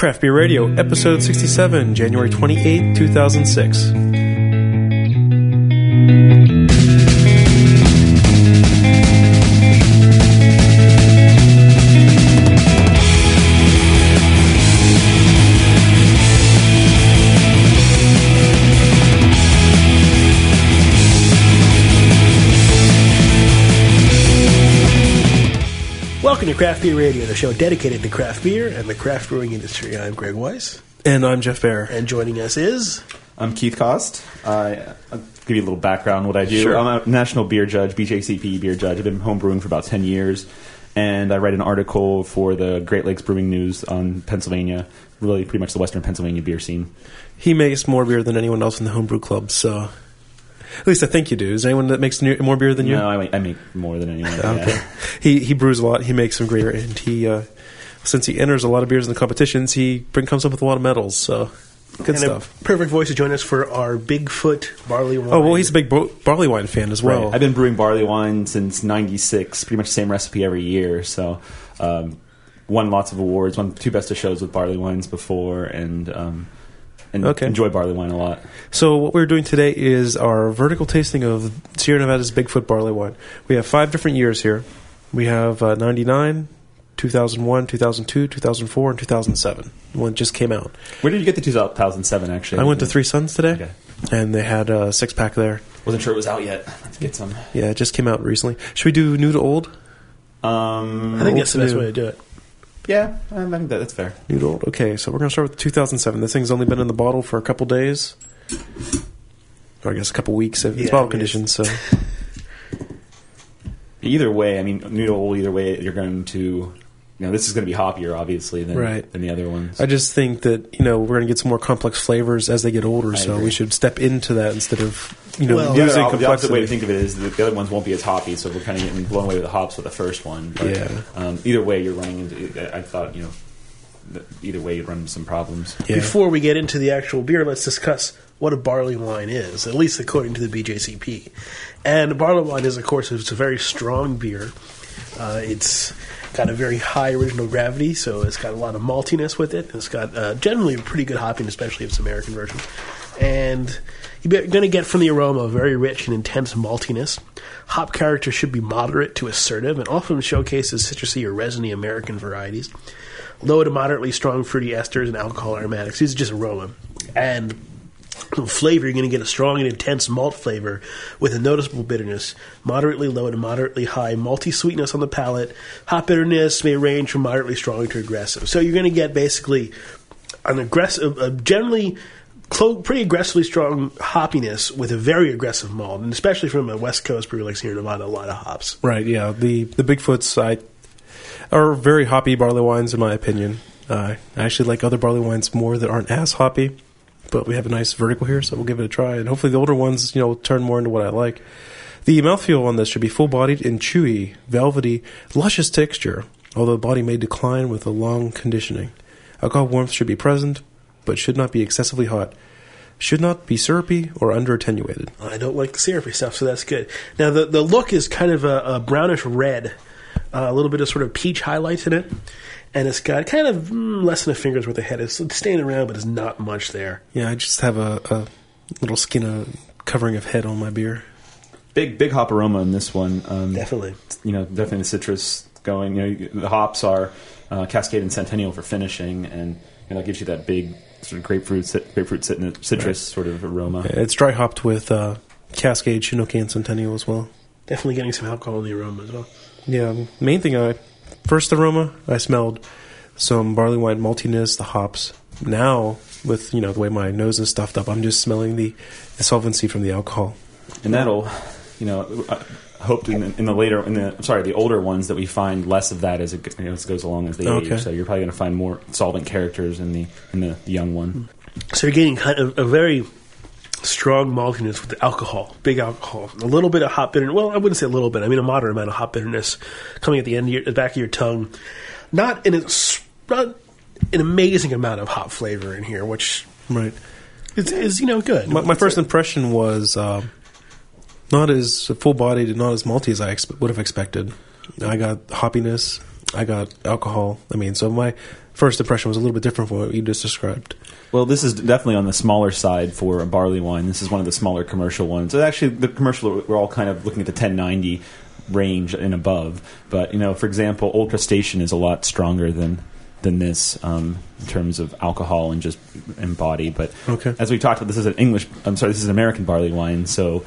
Craft Beer Radio, episode 67, January 28, 2006. Craft Beer Radio, the show dedicated to craft beer and the craft brewing industry. I'm Greg Weiss, And I'm Jeff Bearer. and joining us is I'm Keith Cost. I, I'll give you a little background on what I do. Sure. I'm a national beer judge, BJCP beer judge. I've been homebrewing for about 10 years, and I write an article for the Great Lakes Brewing News on Pennsylvania, really pretty much the Western Pennsylvania beer scene. He makes more beer than anyone else in the homebrew club, so. At least I think you do. Is there anyone that makes ne- more beer than you? No, I make, I make more than anyone. Okay. yeah. He he brews a lot. He makes some great beer, and he uh, since he enters a lot of beers in the competitions, he bring, comes up with a lot of medals. So good and stuff. a perfect voice to join us for our Bigfoot barley wine. Oh well, he's a big bo- barley wine fan as well. Right. I've been brewing barley wine since '96, pretty much the same recipe every year. So, um, won lots of awards, won two best of shows with barley wines before, and um, and Okay. enjoy barley wine a lot. So what we're doing today is our vertical tasting of Sierra Nevada's Bigfoot barley wine. We have five different years here. We have uh, 99, 2001, 2002, 2004, and 2007. One just came out. Where did you get the 2007? Actually, I went to Three Suns today, Okay. and they had a six pack there. Wasn't sure it was out yet. Let's get some. Yeah, it just came out recently. Should we do new to old? Um, I think that's the best Old way to do it. Yeah, I think that, that's fair. To old. Okay, so we're gonna start with 2007. This thing's only been in the bottle for a couple days, or I guess a couple weeks. It's Yeah, bottle I mean, so Either way, I mean, noodle. Either way, you're going to, you know, this is going to be hoppier, obviously, than Right. than the other ones. I just think that you know we're going to get some more complex flavors as they get older, I so agree. we should step into that instead of you know Well, the, losing other, the opposite way to think of it is that the other ones won't be as hoppy, so we're kind of getting blown away with the hops with the first one. But, Yeah. Um, either way, you're running into. I I thought, you know, either way, you'd run into some problems. Yeah. Before we get into the actual beer, let's discuss what a barley wine is, at least according to the BJCP. And barley wine is, of course, it's a very strong beer. Uh, it's got a very high original gravity, so it's got a lot of maltiness with it. It's got uh, generally a pretty good hopping, especially if it's American version. And you're going to get from the aroma a very rich and intense maltiness. Hop character should be moderate to assertive and often showcases citrusy or resiny American varieties. Low to moderately strong fruity esters and alcohol aromatics. These are just aroma. And flavor, you're going to get a strong and intense malt flavor with a noticeable bitterness, moderately low to moderately high malty sweetness on the palate. Hop bitterness may range from moderately strong to aggressive. So you're going to get basically an aggressive, a generally clo- pretty aggressively strong hoppiness with a very aggressive malt, and especially from a West Coast brewery like Sierra Nevada, a lot of hops. Right, yeah. The the Bigfoots I, are very hoppy barley wines in my opinion. Uh, I actually like other barley wines more that aren't as hoppy, but we have a nice vertical here, so we'll give it a try. And hopefully the older ones, you know, turn more into what I like. The mouthfeel on this should be full-bodied and chewy, velvety, luscious texture, although the body may decline with a long conditioning. Alcohol warmth should be present, but should not be excessively hot. Should not be syrupy or under attenuated. I don't like the syrupy stuff, so that's good. Now the the look is kind of a, a brownish red, uh, a little bit of sort of peach highlights in it, and it's got kind of mm, less than a finger's worth of head. It's staying around, but it's not much there. Yeah, I just have a, a little skin of covering of head on my beer. Big big hop aroma in this one. Um, Definitely. you know, definitely the citrus going. You know, the hops are uh, Cascade and Centennial for finishing, and you know, it gives you that big sort of grapefruit grapefruit cit- citrus sort of aroma. It's dry hopped with uh, Cascade, Chinook, and Centennial as well. Definitely getting some alcohol in the aroma as well. Yeah, main thing I first aroma I smelled some barley wine maltiness, the hops. Now with you know the way my nose is stuffed up, I'm just smelling the, the solvency from the alcohol. and that'll, you know, I hope in the, in the later, in the I'm sorry, the older ones that we find less of that as it, you know, as it goes along as they Okay. age. So you're probably going to find more solvent characters in the in the, the young one. So you're getting kind of a very strong maltiness with the alcohol, big alcohol, a little bit of hot bitterness. Well, I wouldn't say a little bit. I mean a moderate amount of hot bitterness coming at the end of your, the back of your tongue. Not in a s- not an amazing amount of hot flavor in here, which Right. is, is you know good. My, my first impression was um, not as full bodied and not as malty as I expe- would have expected. I got hoppiness. I got alcohol. I mean, so my first impression was a little bit different from what you just described. Well, this is definitely on the smaller side for a barley wine. This is one of the smaller commercial ones. Actually, the commercial we're all kind of looking at the 1090 range and above. But you know, for example, Ultra Station is a lot stronger than than this um, in terms of alcohol and just and body. But Okay. as we talked about, this is an English. I'm sorry, this is an American barley wine, so.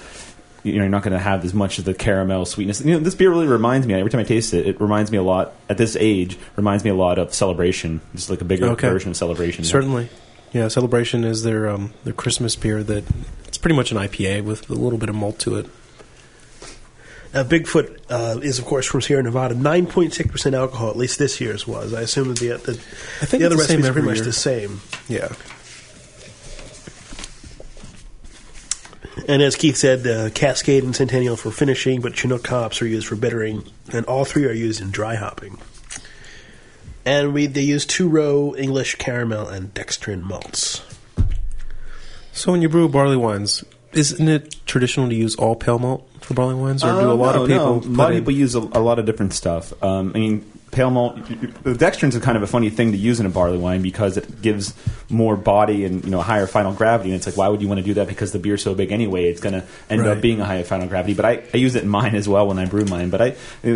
You know, you're not going to have as much of the caramel sweetness. You know, this beer really reminds me. Every time I taste it, it reminds me a lot. At this age, reminds me a lot of Celebration. It's like a bigger Okay. version of Celebration. Certainly, yeah. Celebration is their um, their Christmas beer that it's pretty much an IPA with a little bit of malt to it. Now, Bigfoot uh, is, of course, from Sierra Nevada. 9.6% alcohol, at least this year's was. I assume that the, the, I think the other it's the same recipes are pretty much the same. Yeah. And as Keith said, uh, Cascade and Centennial for finishing, but Chinook hops are used for bittering, and all three are used in dry hopping. And we they use two row English caramel and dextrin malts. So when you brew barley wines, isn't it traditional to use all pale malt for barley wines, or do a Uh, lot no, of people? No. A lot of people use a, a lot of different stuff. Um, I mean, pale malt. The dextrin's a kind of a funny thing to use in a barley wine because it gives more body and you know higher final gravity. And it's like, why would you want to do that? Because the beer's so big anyway, it's going to end Right. up being a higher final gravity. But I, I use it in mine as well when I brew mine. But I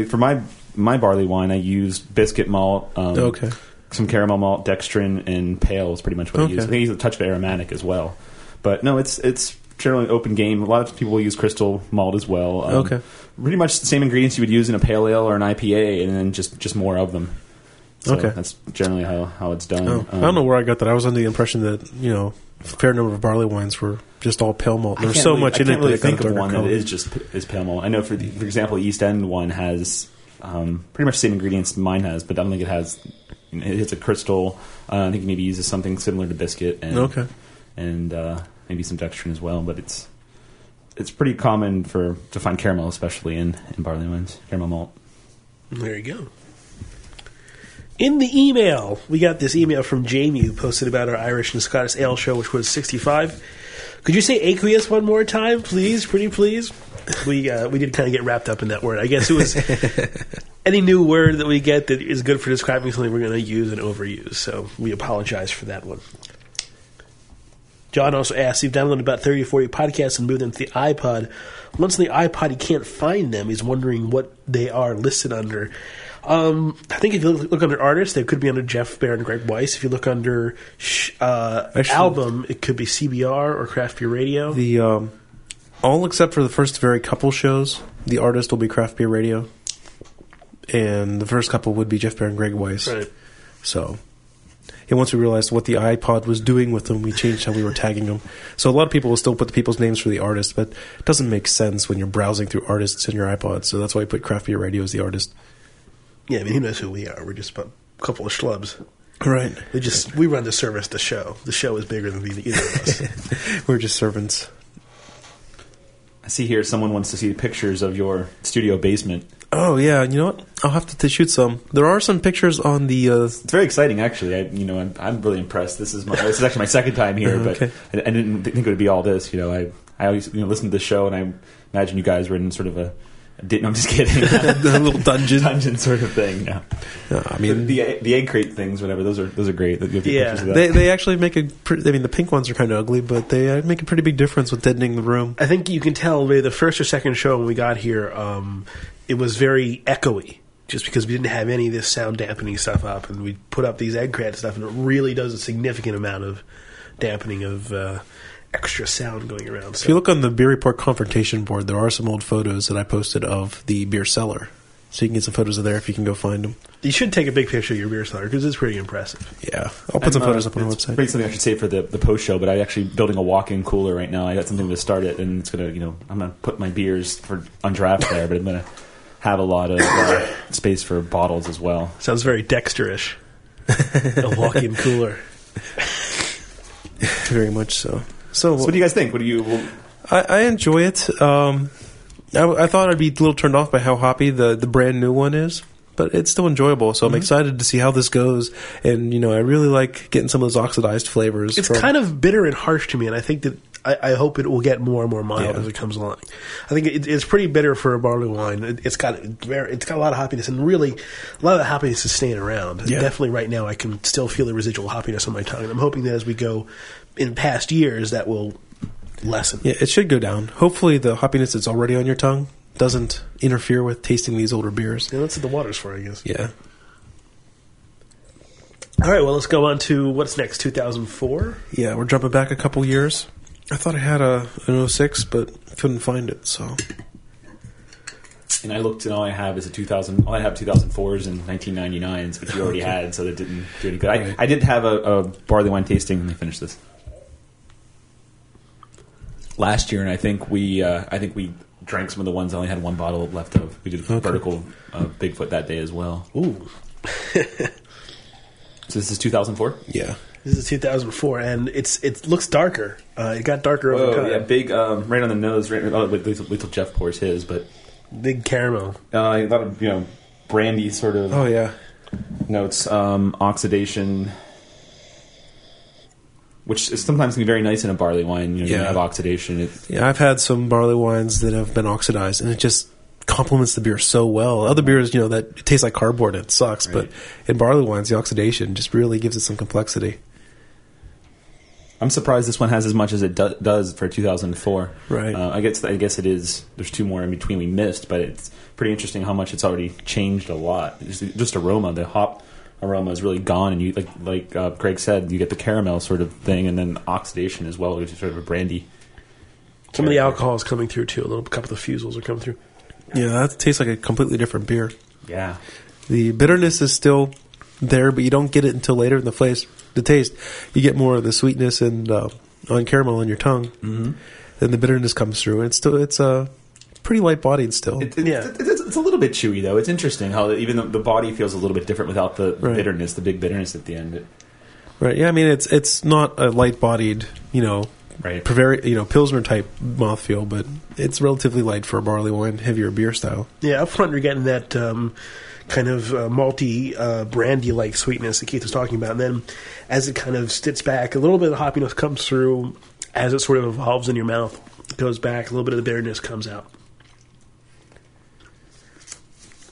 for my my barley wine, I use biscuit malt. Um, Okay. Some caramel malt, dextrin, and pale is pretty much what I use. I think I use a touch of aromatic as well. But no, it's it's generally an open game. A lot of people use crystal malt as well. Um, Okay. Pretty much the same ingredients you would use in a pale ale or an IPA, and then just just more of them. So Okay. that's generally how, how it's done. Oh, I don't know where I got that. I was under the impression that you know a fair number of barley wines were just all pale malt. There's so really- much I in can't it really that think of one color. that is just is pale malt. I know for the, for example, East End one has um, pretty much the same ingredients mine has, but I don't think it has. It's a crystal. Uh, I think it maybe uses something similar to biscuit and Okay. and uh, maybe some dextrin as well. But it's it's pretty common for to find caramel, especially in, in barley wines, caramel malt. There you go. In the email, we got this email from Jamie who posted about our Irish and Scottish Ale show, which was 65. Could you say aqueous one more time, please? Pretty please? We uh, we did kind of get wrapped up in that word. I guess it was any new word that we get that is good for describing something we're going to use and overuse. So we apologize for that one. John also asks, you've downloaded about 30 or 40 podcasts and moved them to the iPod. Once on the iPod, he can't find them. He's wondering what they are listed under. Um, I think if you look, look under artists, they could be under Jeff Bearer and Greg Weiss. If you look under sh- uh, Actually- album, it could be CBR or Craft Beer Radio. The um, all except for the first very couple shows, the artist will be Craft Beer Radio, and the first couple would be Jeff Bearer and Greg Weiss. right. So, and once we realized what the iPod was doing with them, we changed how we were tagging them. So a lot of people will still put the people's names for the artist, but it doesn't make sense when you're browsing through artists in your iPod. So that's why we put Craft Beer Radio as the artist. Yeah, I mean, who knows who we are? We're just a couple of schlubs. Right. We just we run the service, the show. The show is bigger than either of us. We're just servants. I see here someone wants to see pictures of your studio basement. Oh yeah, you know what? I'll have to, to shoot some. There are some pictures on the. Uh, It's very exciting, actually. I, you know, I'm, I'm really impressed. This is my, this is actually my second time here, Uh, but okay. I, I didn't think it would be all this. You know, I, I always you know listen to the show, and I imagine you guys were in sort of a, didn't. I'm just kidding. the little dungeon. dungeon sort of thing. Yeah. Uh, I mean, the the egg crate things, whatever. Those are those are great. You have Yeah. pictures of that. they they actually make a. Pretty, I mean, the pink ones are kind of ugly, but they uh, make a pretty big difference with deadening the room. I think you can tell maybe the first or second show when we got here, um, it was very echoey, just because we didn't have any of this sound dampening stuff up, and we put up these egg crate stuff, and it really does a significant amount of dampening of uh, extra sound going around. If you look on the beer report confrontation board, there are some old photos that I posted of the beer cellar, so you can get some photos of there if you can go find them. you should take a big picture of your beer cellar because it's pretty impressive. Yeah, I'll put some I'm, uh, photos up on our it's website. Probably something I should say for the, the post show, but I'm actually building a walk-in cooler right now. I got something to start it, and it's gonna, you know, I'm gonna put my beers for on draft there, but I'm gonna have a lot of uh, space for bottles as well. Sounds very Dexterish. a walk-in cooler. Very much so. So, So, what do you guys think? What do you? Well, I, I enjoy it. Um, I, I thought I'd be a little turned off by how hoppy the, the brand new one is, but it's still enjoyable. So I'm excited to see how this goes. And you know, I really like getting some of those oxidized flavors. It's from- kind of bitter and harsh to me, and I think that I, I hope it will get more and more mild Yeah. as it comes along. I think it, it's pretty bitter for a barley wine. It, it's got very, it's got a lot of hoppiness, and really a lot of the happiness is staying around. Yeah. Definitely, right now, I can still feel the residual hoppiness on my tongue, and I'm hoping that as we go in past years, that will lessen. Yeah, it should go down. Hopefully, the hoppiness that's already on your tongue doesn't interfere with tasting these older beers. Yeah, that's what the water's for, I guess. Yeah. All right, well, let's go on to what's next. 2004. Yeah, we're jumping back a couple years. I thought I had a an 06, but couldn't find it. So And I looked, and all I have is a 2000. All I have 2004s and 1999s, which you already had, so that didn't do any good. I, Right. I did have a, a barley wine tasting when they finished this last year, and I think we, uh, I think we drank some of the ones I only had one bottle left of. We did Okay. vertical uh, Bigfoot that day as well. Ooh, So this is 2004. yeah, this is 2004, and it's it looks darker. Uh, it got darker over Oh time. yeah, big, um, right on the nose. Right, oh, wait, wait, till- wait till Jeff pours his, but Big caramel. uh, a lot of you know brandy sort of oh yeah, notes, um, oxidation, which is sometimes can be very nice in a barley wine. You know, you have oxidation. It, yeah. I've had some barley wines that have been oxidized, and it just complements the beer so well. Other beers, you know, that taste like cardboard, and it sucks. But in barley wines, the oxidation just really gives it some complexity. I'm surprised this one has as much as it do- does for 2004. Right. Uh, I guess I guess it is. There's two more in between we missed, but it's pretty interesting how much it's already changed a lot. Just, just aroma, the hop aroma is really gone, and you like like uh, Greg said, you get the caramel sort of thing, and then oxidation as well, which is sort of a brandy. Some of the alcohol is coming through too. A little couple of the fusels are coming through. Yeah, that tastes like a completely different beer. Yeah. The bitterness is still there, but you don't get it until later in the place. The taste, you get more of the sweetness and uh, on caramel on your tongue. Mm-hmm. Then the bitterness comes through. And it's still it's uh, pretty light bodied still. It, it, Yeah. it- it's, it's a little bit chewy though. It's interesting how even though the body feels a little bit different without the Right. bitterness, the big bitterness at the end. It, right? Yeah, I mean it's it's not a light bodied, you know, right. Bavaria, you know, pilsner type mouthfeel, but it's relatively light for a barley wine, heavier beer style. Yeah, up front you're getting that um, kind of uh, malty, uh, brandy like sweetness that Keith was talking about, and then as it kind of sits back, a little bit of hoppiness comes through as it sort of evolves in your mouth. Goes back, a little bit of the bitterness comes out.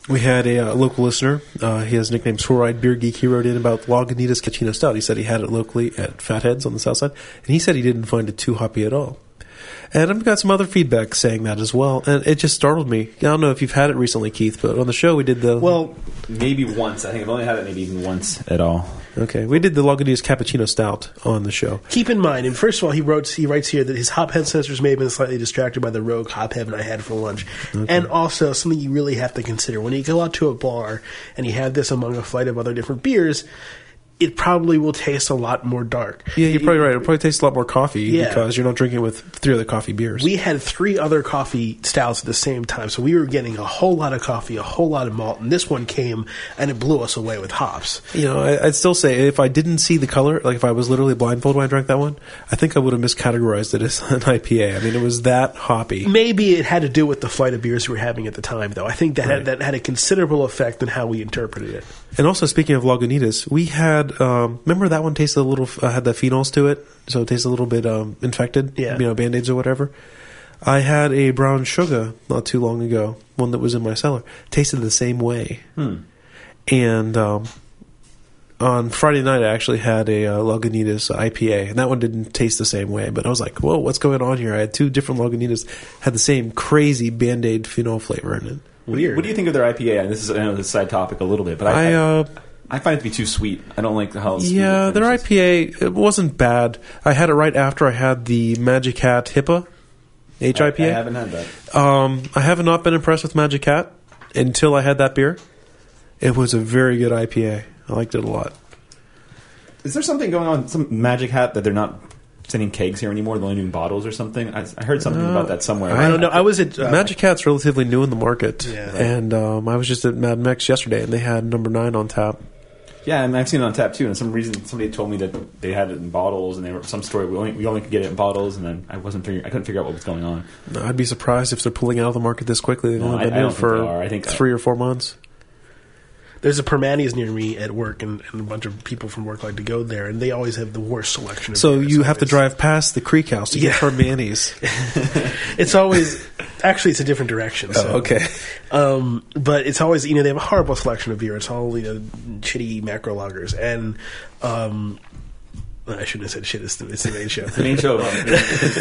We had a uh, local listener. Uh, he has a nickname Sore-Eyed Beer Geek. He wrote in about Lagunitas Cappuccino Stout. He said he had it locally at Fatheads on the south side, and he said he didn't find it too hoppy at all. And I've got some other feedback saying that as well, and it just startled me. I don't know if you've had it recently, Keith, but on the show we did the Well, Maybe once. I think I've only had it maybe even once at all. okay, we did the Lagunitas Cappuccino Stout on the show. keep in mind, and first of all, he wrote he writes here that his hop head sensors may have been slightly distracted by the rogue hop heaven I had for lunch, and also something you really have to consider when you go out to a bar and you have this among a flight of other different beers. It probably will taste a lot more dark. Yeah, you're probably right. It'll probably taste a lot more coffee Yeah. because you're not drinking with three other coffee beers. We had three other coffee styles at the same time, so we were getting a whole lot of coffee, a whole lot of malt, and this one came and it blew us away with hops. You know, I, I'd still say if I didn't see the color, like if I was literally blindfolded when I drank that one, I think I would have miscategorized it as an IPA. I mean, it was that hoppy. Maybe it had to do with the flight of beers we were having at the time, though. I think that Right. had, that had a considerable effect on how we interpreted it. And also, speaking of Lagunitas, we had um, remember that one tasted a little uh, had the phenols to it, so it tasted a little bit um, infected. Yeah. you know, band aids or whatever. I had a brown sugar not too long ago, one that was in my cellar, tasted the same way. Hmm. And um, on Friday night, I actually had a uh, Lagunitas IPA, and that one didn't taste the same way. But I was like, "Whoa, what's going on here?" I had two different Lagunitas had the same crazy band aid phenol flavor in it. What do, you, Weird. what do you think of their IPA? And this is I know this is a side topic a little bit, but I I, uh, I find it to be too sweet. I don't like how sweet Yeah, their finishes. IPA it wasn't bad. I had it right after I had the Magic Hat HIPAA H I, I IPA. haven't had that. um, I have not been impressed with Magic Hat until I had that beer. It was a very good IPA. I liked it a lot. Is there something going on? Some magic hat that they're not sending kegs here anymore? They're only doing bottles or something. I, I heard something Uh, about that somewhere. I don't know. I was at uh, Magic Hat's relatively new in the market, Yeah. and um, I was just at Mad Mex yesterday, and they had number nine on tap. Yeah, and I've seen it on tap too. And some reason somebody told me that they had it in bottles, and they were some story we only we only could get it in bottles, and then I wasn't figuring, I couldn't figure out what was going on. I'd be surprised if they're pulling out of the market this quickly. They've No, only been I new don't think for are. I think- uh, three or four months. There's a Primanti's near me at work, and, and a bunch of people from work like to go there, and they always have the worst selection. Of So you have to drive past the Creek House to Yeah. get Primanti's. It's always actually it's a different direction. So. Oh, okay. Um, but it's always you know they have a horrible selection of beer. It's all you know shitty macro lagers and um, I shouldn't have said shit. It's the, it's the main show. The main show,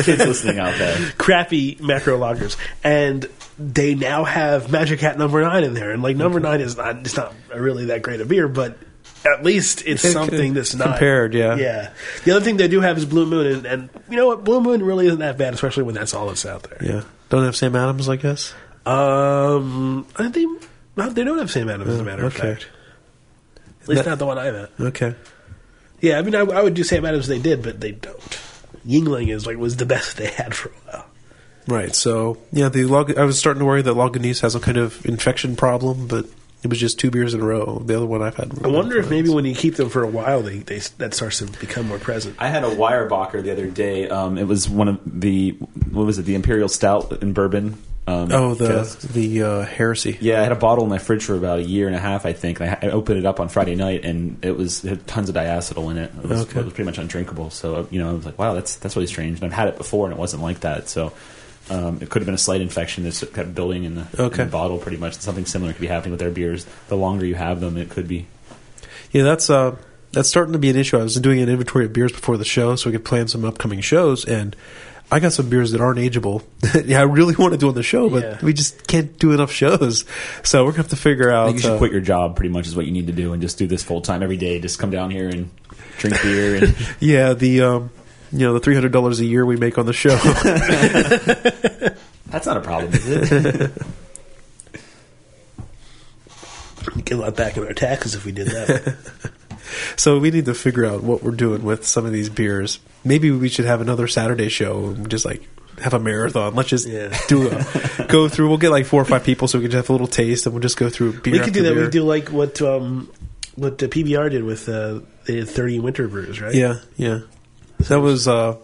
kids listening out there. Crappy macro lagers, and they now have Magic Hat number nine in there. And like number nine is not it's not really that great a beer, but at least it's something that's not compared, yeah. Yeah. The other thing they do have is Blue Moon, and, and you know what? Blue Moon really isn't that bad, especially when that's all that's out there. Yeah. Don't have Sam Adams, I guess. Um, I think they don't have Sam Adams, as a matter of okay. fact. At least That- not the one I'm at. Okay. Yeah, I mean, I, I would do Sam Adams. They did, but they don't. Yuengling is like was the best they had for a while. Right. So yeah, the log. I was starting to worry that Lagunitas has some kind of infection problem, but it was just two beers in a row. The other one I've had. I wonder if maybe when you keep them for a while, they, they that starts to become more present. I had a Weyerbacher the other day. Um, it was one of the what was it? The Imperial Stout in bourbon. Um, Oh, the the uh, heresy. Yeah, I had a bottle in my fridge for about a year and a half, I think. I, I opened it up on Friday night, and it was it had tons of diacetyl in it. It was, Okay. it was pretty much undrinkable. So you know, I was like, wow, that's that's really strange. And I've had it before, and it wasn't like that. So um, it could have been a slight infection that kept building in the, in the bottle. Pretty much, something similar could be happening with their beers. The longer you have them, it could be. Yeah, that's uh that's starting to be an issue. I was doing an inventory of beers before the show, so we could plan some upcoming shows, and I got some beers that aren't ageable. yeah, I really want to do on the show, but Yeah. we just can't do enough shows. So we're gonna have to figure I out. think you should uh, quit your job. Pretty much is what you need to do, and just do this full time every day. Just come down here and drink beer. And Yeah, the um, you know the three hundred dollars a year we make on the show. that's not a problem, is it? We get a lot back in our taxes if we did that. So we need to figure out what we're doing with some of these beers. Maybe we should have another Saturday show and just like have a marathon. Let's just Yeah. do a go through. We'll get like four or five people so we can just have a little taste, and we'll just go through beer. we could do that. We beer. could do like what um, what the PBR did with uh, they did thirty winter brews, right? Yeah, yeah. That was uh,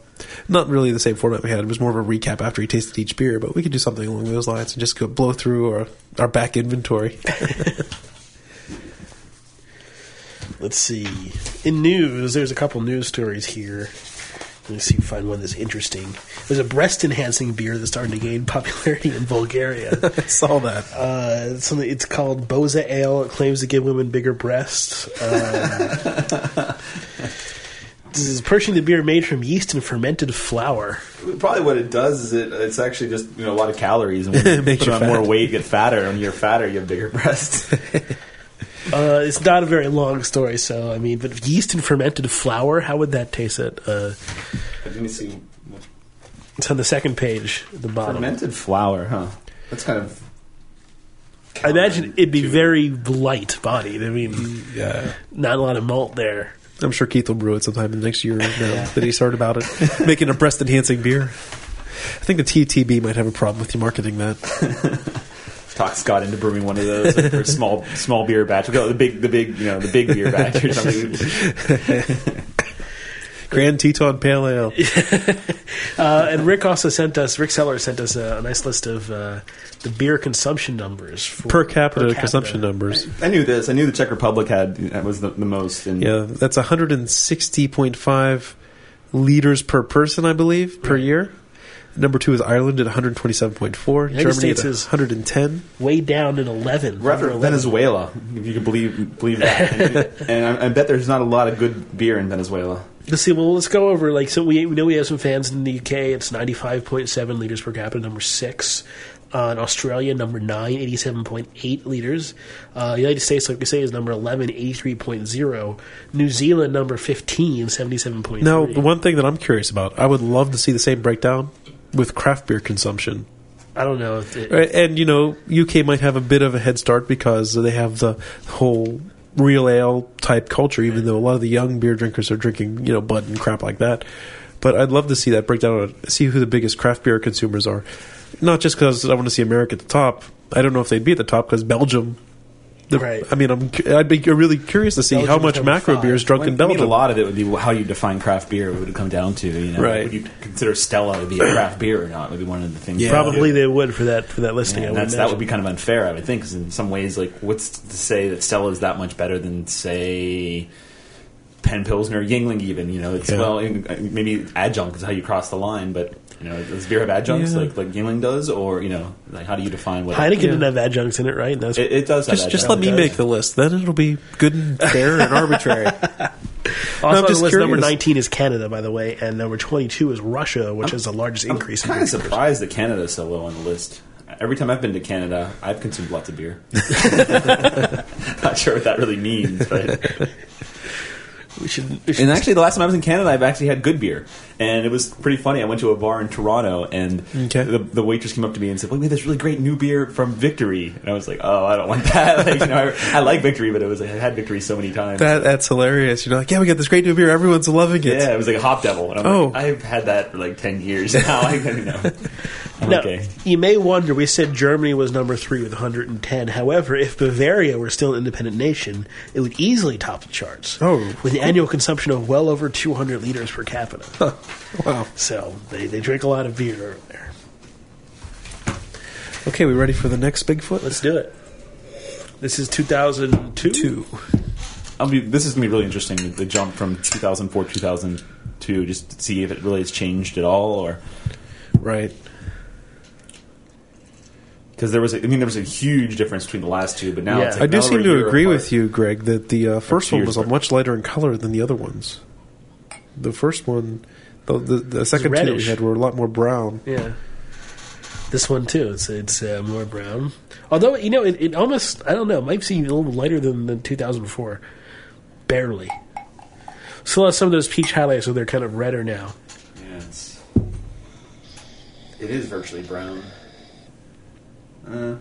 not really the same format we had. It was more of a recap after he tasted each beer, but we could do something along those lines and just go blow through our, our back inventory. Let's see. In news, there's a couple news stories here. Let me see if I find one that's interesting. There's a breast enhancing beer that's starting to gain popularity in Bulgaria. I saw that. Uh, it's, something, it's called Boza Ale. It claims to give women bigger breasts. Um, this is purchasing the beer made from yeast and fermented flour. Probably what it does is it it's actually just you know a lot of calories and when you Makes put you on fat. more weight, you get fatter. And when you're fatter, you have bigger breasts. Uh, it's not a very long story, so I mean, but yeast and fermented flour, how would that taste? It. Uh, Let me see. it's on the second page, at the bottom. Fermented flour, huh? That's kind of. I imagine it'd be very light bodied. I mean, Yeah. not a lot of malt there. I'm sure Keith will brew it sometime in the next year now that he's heard about it. Making a breast enhancing beer. I think the TTB might have a problem with you marketing that. Talk Scott into brewing one of those like, for a small small beer batch. We'll go the big the big you know the big beer batch or something. Grand Teton Pale Ale. Uh, and Rick also sent us, Rick Seller sent us a, a nice list of uh, the beer consumption numbers for, Per capita, per capita. consumption numbers. I knew this. I knew the Czech Republic had that was the, the most. And Yeah, that's 160.5 liters per person, I believe, per year. Number two is Ireland at 127.4. United Germany States at is- 110. Way down in 11. We're after 11. Venezuela, if you can believe believe that. And, and I, I bet there's not a lot of good beer in Venezuela. Let's see. Well, let's go over. Like, so we, we know we have some fans in the UK. It's ninety five point seven liters per capita. Number six. Uh, in Australia, number nine, 87.8 liters. Uh, United States, like we say, is number 11, 83.0. New Zealand, number 15, 77.3. Now, the one thing that I'm curious about, I would love to see the same breakdown with craft beer consumption. I don't know. If it, Right, And, you know, UK might have a bit of a head start because they have the whole real ale type culture, even though a lot of the young beer drinkers are drinking, you know, Bud and crap like that. But I'd love to see that breakdown, uh, see who the biggest craft beer consumers are. Not just because I want to see America at the top. I don't know if they'd be at the top because Belgium The- Right. I mean, I'm I'd be really curious to see how much macro five. beer is drunk I in mean, Belgium. a lot of it would be how you define craft beer. Would it come down to you know? Right. Would you consider Stella to be a craft beer or not? Would be one of the things. Yeah. Probably they would for that for that listing. Yeah, I and would that's, that would be kind of unfair, I would think, because in some ways, like, what's to say that Stella is that much better than, say, Penn Pilsner, Yuengling, even? You know, it's Yeah. well, uh, maybe adjunct is how you cross the line, but you know, does beer have adjuncts Yeah. like like Yuengling does, or you know, like how do you define what? Heineken Yeah. didn't have adjuncts in it, right? That's It, it does. Have Just, just let me does. make the list. Then it'll be good and fair and arbitrary. also I'm on just list. Number nineteen is Canada, by the way, and number t22 is Russia, which is the largest I'm increase. in kind beer of surprised that Canada is so low on the list. Every time I've been to Canada, I've consumed lots of beer. Not sure what that really means, but We should. We should And actually, the last time I was in Canada, I've actually had good beer, and it was pretty funny. I went to a bar in Toronto, and Okay. the, the waitress came up to me and said, "Well, we have this really great new beer from Victory," and I was like, "Oh, I don't want that." like, you know, I, I like Victory, but it was like, I had Victory so many times. that that's hilarious. You're like, yeah, we got this great new beer. Everyone's loving it. yeah, it was like a Hop Devil, and I'm Oh. like, I've had that for like ten years now. I you know, I'm Now, okay. you may wonder, we said Germany was number three with 110. However, if Bavaria were still an independent nation, it would easily top the charts. Oh. With an annual consumption of well over 200 liters per capita. Wow. So they, they drink a lot of beer over there. Okay, we ready for the next Bigfoot? Let's do it. This is 2002. two. I'll be, this is gonna be really interesting. The, the jump from 2004 2002, just to see if it really has changed at all, or Right. Because there was, a, I mean, there was a huge difference between the last two, but now Yeah. it's I do seem to agree apart. with you, Greg, that the uh, first one was a apart. much lighter in color than the other ones. The first one, the the, the second two we had were a lot more brown. Yeah. This one too. It's it's uh, more brown. Although you know, it, it almost I don't know. It might seem a little lighter than, than 2004, barely. Still has some of those peach highlights, so they're kind of redder now. Yeah, it's, it is virtually brown. Uh,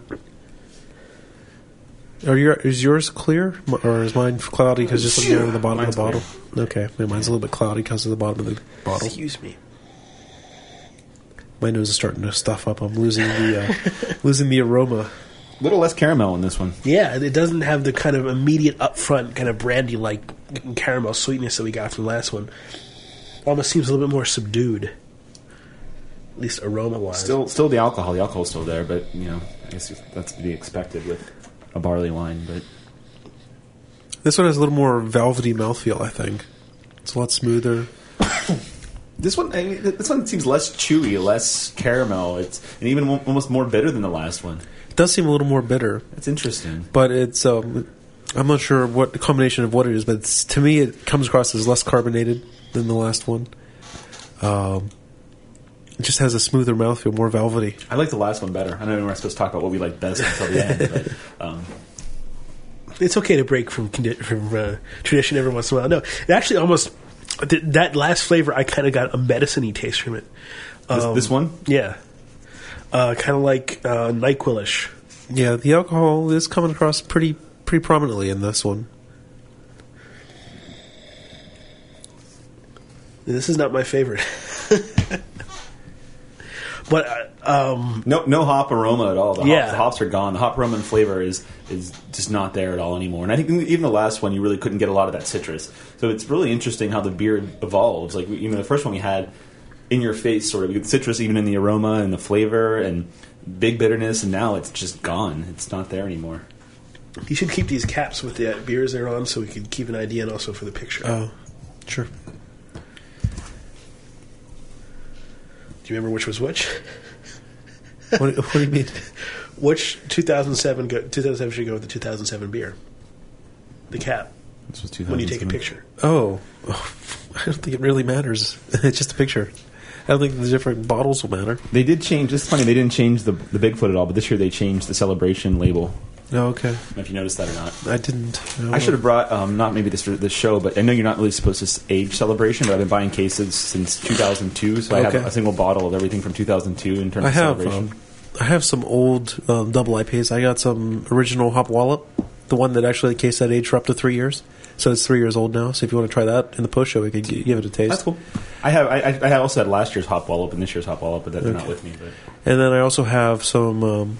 Are your is yours clear or is mine cloudy because just looking at the bottom Mine's of the bottle? Okay, yeah, mine's a little bit cloudy because of the bottom of the bottle. Excuse me. My nose is starting to stuff up. I'm losing the uh, losing the aroma. a little less caramel in this one. Yeah, it doesn't have the kind of immediate upfront kind of brandy like caramel sweetness that we got from the last one. Almost seems a little bit more subdued, at least aroma wise. Still, still the alcohol. The alcohol's still there, but you know, I guess that's to be expected with a barley wine. But This one has a little more velvety mouthfeel. I think it's a lot smoother. this one, I mean, this one seems less chewy, less caramel. It's and even almost more bitter than the last one. It does seem a little more bitter, That's interesting. but it's um, I'm not sure what the combination of what it is, but it's, to me it comes across as less carbonated than the last one. Um, it just has a smoother mouthfeel, more velvety. I like the last one better. I know we're not supposed to talk about what we like best until the end, but um, it's okay to break from condi- from uh, tradition every once in a while. No, it actually almost th- that last flavor I kind of got a medicine-y taste from it. this, Um, this one, Yeah, uh, kind of like uh, Nyquilish. Yeah, the alcohol is coming across pretty pretty prominently in this one. This is not my favorite, but uh, um, no, no hop aroma at all. The, Yeah. hops, the hops are gone. The hop aroma and flavor is is just not there at all anymore. And I think even the last one, you really couldn't get a lot of that citrus. So it's really interesting how the beer evolves. Like you know, the first one we had in your face, sort of you get citrus even in the aroma and the flavor and big bitterness, and now it's just gone. It's not there anymore. you should keep these caps with the beers they're on, so we can keep an idea and also for the picture. Oh, sure. Do you remember which was which? What, what do you mean? Which 2007 go, 2007 should go with the 2007 beer? The cap This was when you take a 2007. picture. Oh, I don't think it really matters. it's just a picture. I don't think the different bottles will matter. They did change. It's funny they didn't change the the Bigfoot at all, but this year they changed the celebration label. Oh, okay. I don't know if you noticed that or not. I didn't. I should have brought um, not maybe this this show, but I know you're not really supposed to age celebration, but I've been buying cases since 2002, so I have Okay. a single bottle of everything from 2002 in terms I of have. celebration. Um, I have some old um, double IPAs. I got some original Hop Wallop, the one that actually case had aged for up to three years. So it's three years old now. So if you want to try that in the post show, we could g- give it a taste. That's cool. I have I, I I also had last year's hop wallop and this year's hop wallop, but they're not with me. But And then I also have some um,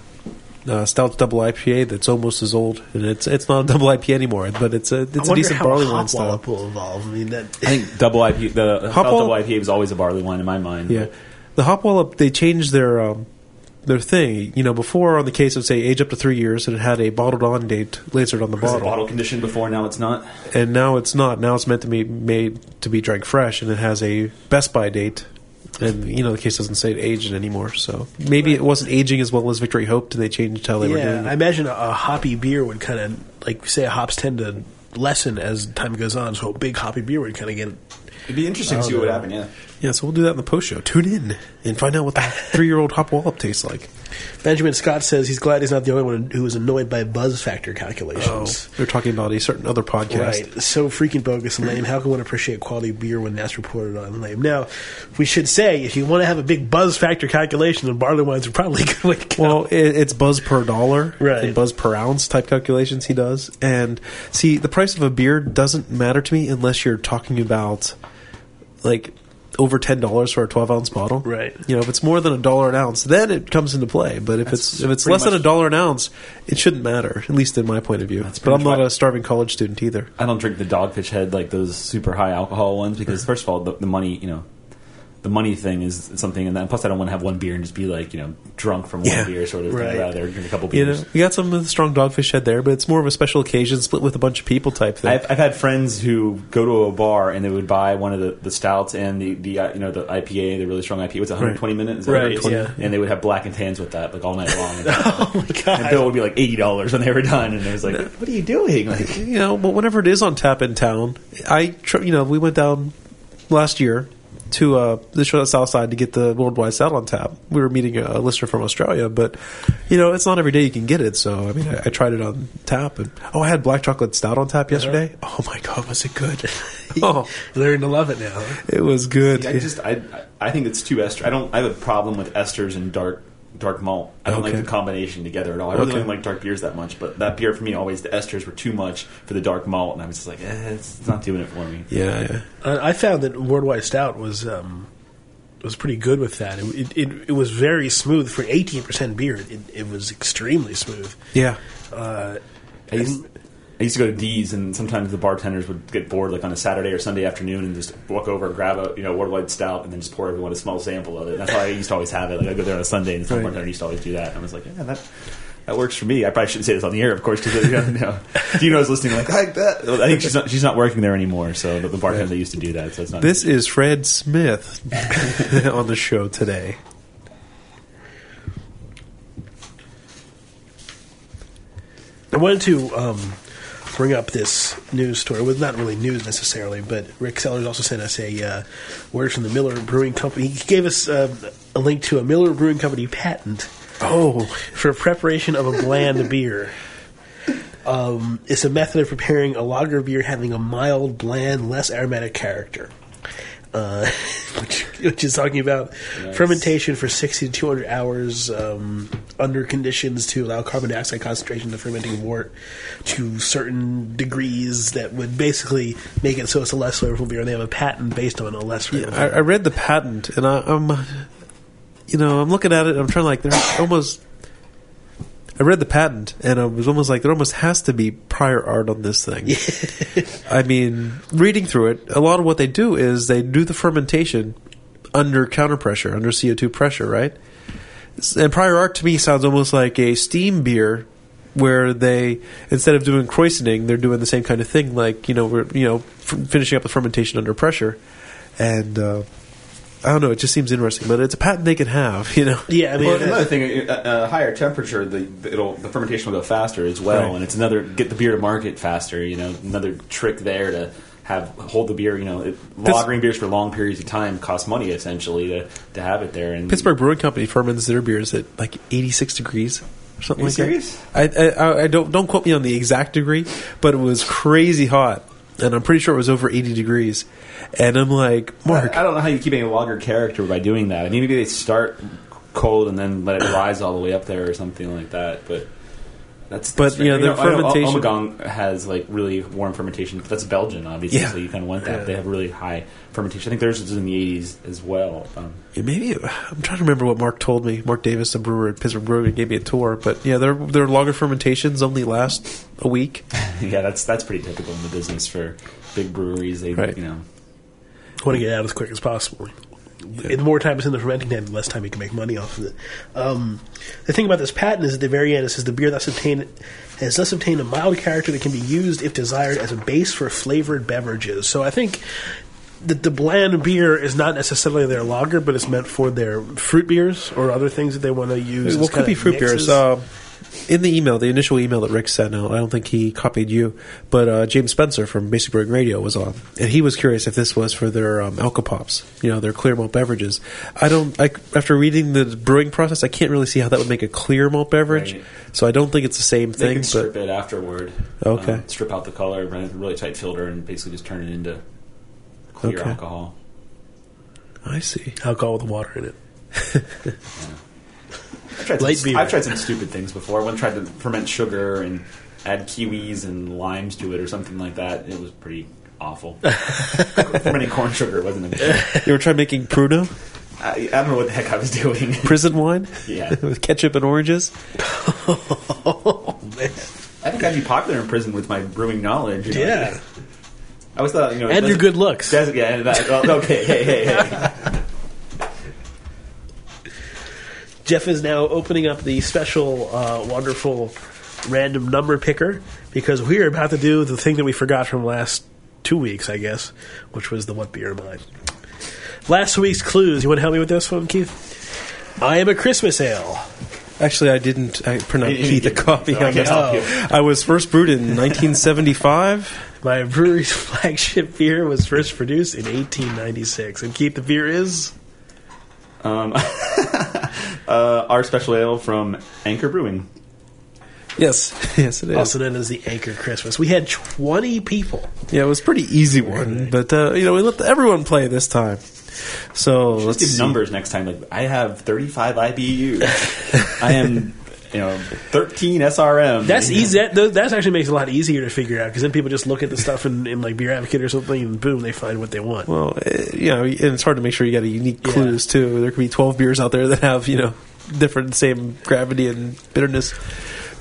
uh, stout double IPA that's almost as old, and it's it's not a double IPA anymore, but it's a I it's a decent how barley Hop wine style. Will evolve. I mean, that I think double IPA, the Hop Hop double Wallop- IPA was always a barley wine in my mind. Yeah, the hop wallop they changed their um, their thing. You know, before on the case of say age up to three years, and it had a bottled on date lasered on the Was it bottle, bottle condition before? Now it's not. and now it's not. Now it's meant to be made to be drank fresh, and it has a best by date. And you know the case doesn't say it aged anymore, so maybe it wasn't aging as well as Victory hoped. and They changed how they were doing yeah, I imagine a, a hoppy beer would kind of like say hops tend to lessen as time goes on, so a big hoppy beer would kind of get It'd be interesting to see what would happen, Yeah. Yeah, so we'll do that in the post show. Tune in and find out what the three year old hop wallop tastes like. Benjamin Scott says he's glad he's not the only one who was annoyed by buzz factor Oh, calculations. they're talking about a certain other podcast. Right, so freaking bogus and lame. How can one appreciate quality beer when that's reported on lame? Now, we should say if you want to have a big buzz factor calculation, then barley wines are probably way to. Well, it, it's buzz per dollar, Right. And buzz per ounce type calculations he does. And see, the price of a beer doesn't matter to me unless you're talking about like over ten dollars for a twelve ounce bottle, Right. You know, if it's more than a dollar an ounce, then it comes into play. But if That's it's if it's less than a dollar an ounce, it shouldn't matter, at least in my point of view. That's But I'm not a starving college student either. I don't drink the Dogfish Head like those super high alcohol ones because first of all, the, the money, you know, the money thing is something, and then plus I don't want to have one beer and just be like you know drunk from one Yeah. beer sort of Right. thing. Rather drink a couple You beers. know, we got some of the strong dogfish head there, but it's more of a special occasion, split with a bunch of people type thing. I've, I've had friends who go to a bar and they would buy one of the, the stouts and the, the uh, you know the IPA, the really strong IPA. What's it, 120 minutes? Right, what it is? yeah. And they would have black and tans with that like all night long. oh my god! and bill would be like eighty dollars when they were done, and it was like, "What are you doing?" Like, you know, but whenever it is on tap in town, I, tr- you know, we went down last year to uh, the show at Southside to get the worldwide stout on tap. We were meeting a listener from Australia, but you know, it's not every day you can get it. So I mean, I, I tried it on tap, and oh, I had black chocolate stout on tap yesterday. Oh my god, was it good? oh, Learn to love it now. it was good. I just I I think it's too ester. I don't. I have a problem with esters and dark dark malt. I don't Okay. like the combination together at all. I really Okay. don't like dark beers that much, but that beer for me always the esters were too much for the dark malt, and I was just like, eh, it's, it's not doing it for me. yeah, yeah. Uh, I found that Worldwide Stout was um, was pretty good with that. It, it, it was very smooth for eighteen percent beer. It, it was extremely smooth. Yeah. Uh, I used, I used to go to D's, and sometimes the bartenders would get bored, like on a Saturday or Sunday afternoon, and just walk over and grab a you know worldwide stout, and then just pour everyone a small sample of it. And that's how I used to always have it. Like I go there on a Sunday, and some Right. bartender used to always do that. And I was like, yeah, that. That works for me. I probably shouldn't say this on the air, of course, because you know, you know, Dino's listening. Like, like that. I think she's not. She's not working there anymore. So the, the bartender used to do that. So it's not. This is Fred Smith on the show today. I wanted to um, bring up this news story. It was not really news necessarily, but Rick Sellers also sent us a uh, word from the Miller Brewing Company. He gave us uh, a link to a Miller Brewing Company patent Oh, for preparation of a bland beer. Um, it's a method of preparing a lager beer having a mild, bland, less aromatic character. Uh, which, which is talking about Nice. fermentation for 60 to 200 hours um, under conditions to allow carbon dioxide concentration of fermenting wort to certain degrees that would basically make it so it's a less flavorful beer. And they have a patent based on a less flavorful I, I read the patent, and I, I'm, you know, I'm looking at it. and I'm trying to like, there's almost. I read the patent, and I was almost like there almost has to be prior art on this thing. I mean, reading through it, a lot of what they do is they do the fermentation under counter pressure, under CO2 pressure, right? And prior art to me sounds almost like a steam beer where they instead of doing krausening, they're doing the same kind of thing, like you know, we're you know f- finishing up the fermentation under pressure, and uh, I don't know, it just seems interesting, but it's a patent they can have, you know. Yeah, I mean, well, uh, another thing, at a higher temperature, the it'll the fermentation will go faster as well, Right. and it's another get the beer to market faster. You know, another trick there to have hold the beer. You know, it, lagering beers for long periods of time costs money essentially to to have it there. And Pittsburgh Brewing Company ferments their beers at like 86 degrees or something Are you like serious? that. I, I, I don't don't quote me on the exact degree, but it was crazy hot, and I'm pretty sure it was over 80 degrees. And I'm like, Mark, I, I don't know how you keep a lager character by doing that. I mean, maybe they start cold and then let it rise all the way up there or something like that. But That's, But, that's yeah, right. their You know, I fermentation- Ommegang has like really warm fermentation. That's Belgian, obviously, Yeah. so you kind of want that. Yeah. They have really high fermentation. I think theirs is in the 80s as well. Um, Yeah, maybe I'm trying to remember what Mark told me. Mark Davis, the brewer at Pittsburgh Brewing, gave me a tour. But yeah, their their longer fermentations only last a week. yeah, that's that's pretty typical in the business for big breweries. They, Right. you know, want to get out as quick as possible. The more time it's in the fermenting tank, the less time you can make money off of it. Um, the thing about this patent is at the very end it says the beer thus obtained has thus obtained a mild character that can be used if desired as a base for flavored beverages. So I think that the bland beer is not necessarily their lager, but it's meant for their fruit beers or other things that they want to use. well, it could be fruit mixes. beers. Um, in the email, the initial email that Rick sent out, I don't think he copied you, but uh, James Spencer from Basic Brewing Radio was on, and he was curious if this was for their um, Alcopops, you know, their clear malt beverages. I don't. I, after reading the brewing process, I can't really see how that would make a clear malt beverage. Right. So I don't think it's the same they thing. can strip But it afterward. Okay. um, strip out the color, run it in a really tight filter, and basically just turn it into clear Okay. alcohol. I see. alcohol with water in it. I've tried, Light some, beer. I've tried some stupid things before. One tried to ferment sugar and add kiwis and limes to it or something like that. It was pretty awful. Fermenting corn sugar wasn't a You ever tried making Pruno I, I don't know what the heck I was doing. prison wine? Yeah. with ketchup and oranges. Oh man, I think I'd be popular in prison with my brewing knowledge. you know. yeah, I was thought, you know, and your good looks. yeah, that, well, okay, hey, hey, hey. Jeff is now opening up the special, uh, wonderful random number picker because we are about to do the thing that we forgot from last two weeks, I guess, which was the what beer am I? Last week's clues. You want to help me with this one, Keith? I am a Christmas ale. Actually, I didn't. I printed out You- you Keith a didn't. copy No, I on can't this. I was first brewed in 1975. My brewery's flagship beer was first produced in 1896. And Keith, the beer is Um, uh, our special ale from Anchor Brewing. Yes, yes, it is. also known as the Anchor Christmas. We had 20 people. Yeah, it was a pretty easy one, but uh, you know we let everyone play this time. So let's Let's give see. numbers next time. Like I have 35 IBU. I am, you know, 13 SRM. That's easy. That, th- that actually makes it a lot easier to figure out because then people just look at the stuff in, in like Beer Advocate or something, and boom, they find what they want. Well, eh, you know, and it's hard to make sure you got a unique Yeah. clues too. There could be 12 beers out there that have you know different same gravity and bitterness.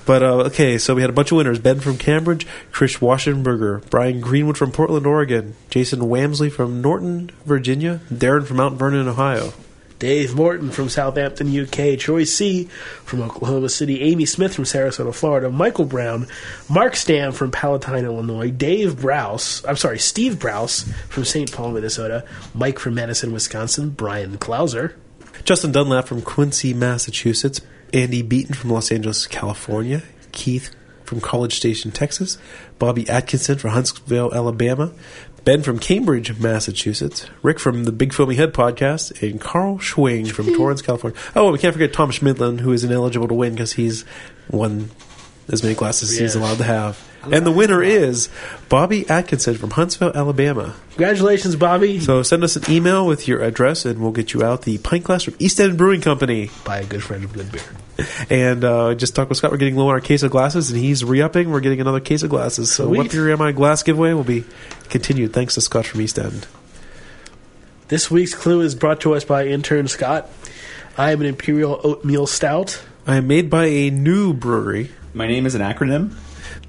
But uh, okay, so we had a bunch of winners: Ben from Cambridge, Chris Washenberger, Brian Greenwood from Portland, Oregon, Jason Wamsley from Norton, Virginia, Darren from Mount Vernon, Ohio. Dave Morton from Southampton, UK, Troy C. from Oklahoma City, Amy Smith from Sarasota, Florida, Michael Brown, Mark Stam from Palatine, Illinois, Dave Browse, I'm sorry, Steve Browse from St. Paul, Minnesota, Mike from Madison, Wisconsin, Brian Klauser, Justin Dunlap from Quincy, Massachusetts. Andy Beaton from Los Angeles, California. Keith from College Station, Texas. Bobby Atkinson from Huntsville, Alabama. Ben from Cambridge, Massachusetts. Rick from the Big Foamy Head podcast. And Carl Schwing from Torrance, California. Oh, we can't forget Tom Schmidlin, who is ineligible to win because he's won as many glasses as he's allowed to have. And the winner is Bobby Atkinson from Huntsville, Alabama. Congratulations, Bobby. So send us an email with your address, and we'll get you out the pint glass from East End Brewing Company. By a good friend of good beer. And uh, just talk with Scott. We're getting low on our case of glasses, and he's re-upping. We're getting another case of glasses. So Sweet. what beer am I glass giveaway will be continued. Thanks to Scott from East End. This week's clue is brought to us by intern Scott. I am an Imperial Oatmeal Stout. I am made by a new brewery. My name is an acronym.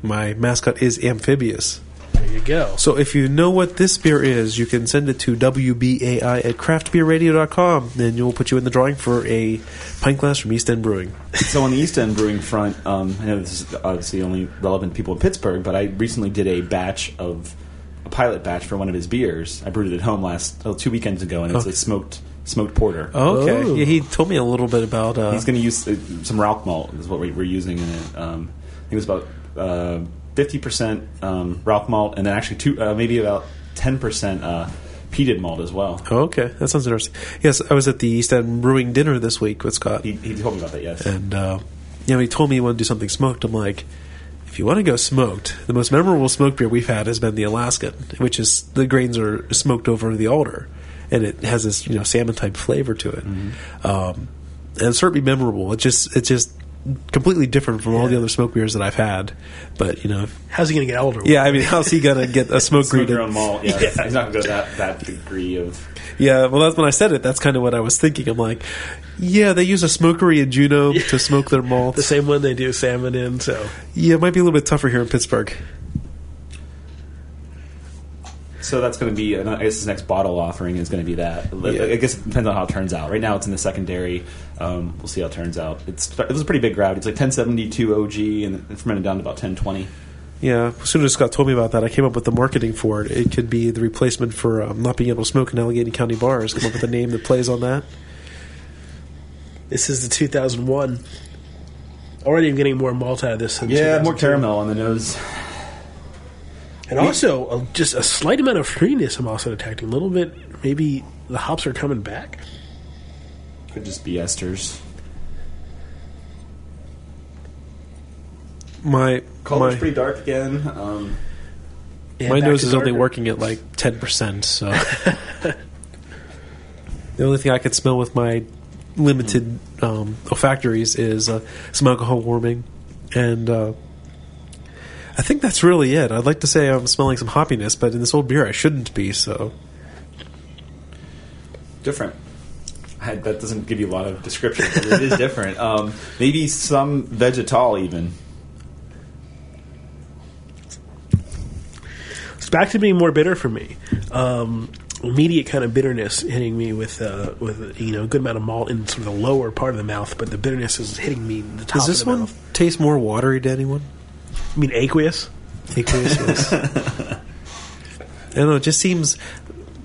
My mascot is Amphibious. There you go. So if you know what this beer is, you can send it to WBAI at craftbeerradio.com, and you'll put you in the drawing for a pint glass from East End Brewing. So on the East End Brewing front, um, I know this is obviously only relevant to people in Pittsburgh, but I recently did a batch of a pilot batch for one of his beers. I brewed it at home last oh, two weekends ago, and it's Oh. a smoked smoked porter. Oh, okay. Oh. Yeah, he told me a little bit about. Uh, He's going to use uh, some Rauch malt is what we, we're using in it. Um, I think it was about fifty percent um, malt, and then actually two, uh, maybe about ten percent uh, peated malt as well. Oh, okay, that sounds interesting. Yes, I was at the East End Brewing dinner this week with Scott, He, he told me about that. Yes. and uh, you know, he told me he wanted to do something smoked. I'm like, if you want to go smoked, the most memorable smoked beer we've had has been the Alaskan, which is the grains are smoked over the alder, and it has this you know salmon type flavor to it, um, and it's certainly memorable. It just it just completely different from all the other smoke beers that I've had. But you know, How's he going to get older? yeah, I mean, how's he gonna get a smoke Smoke greeted? your own malt. Yeah, he's not going to go to that, that degree of. Yeah, well, that's when I said it. That's kind of what I was thinking. I'm like, yeah, they use a smokery in Juneau to smoke their malt. the same one they do salmon in. So Yeah, it might be a little bit tougher here in Pittsburgh. So that's going to be. I guess his next bottle offering is going to be that. Yeah. I guess it depends on how it turns out. Right now, it's in the secondary. Um, we'll see how it turns out. It's it was a pretty big route. It's like 1072 OG and it fermented down to about 1020. Yeah, as soon as Scott told me about that, I came up with the marketing for it. It could be the replacement for um, not being able to smoke in Allegheny County bars. Come up with a name that plays on that. this is the 2001. Already, I'm getting more malt out of this. Yeah, more caramel on the nose. And also uh, just a slight amount of fruitiness. I'm also detecting a little bit. Maybe the hops are coming back. Could just be esters. My Color's my, pretty dark again. Um, Yeah, my nose to is only working at like ten percent. So the only thing I can smell with my limited um, olfactories is uh, some alcohol warming, and uh, I think that's really it. I'd like to say I'm smelling some hoppiness, but in this old beer I shouldn't be. So different. I, that doesn't give you a lot of description, but it is different. Um, maybe some vegetal even. It's back to being more bitter for me. Um, immediate kind of bitterness hitting me with uh, with you know a good amount of malt in sort of the lower part of the mouth, but the bitterness is hitting me in the top does this of the one mouth. taste more watery to anyone? I mean aqueous. Aqueous, yes. I don't know. It just seems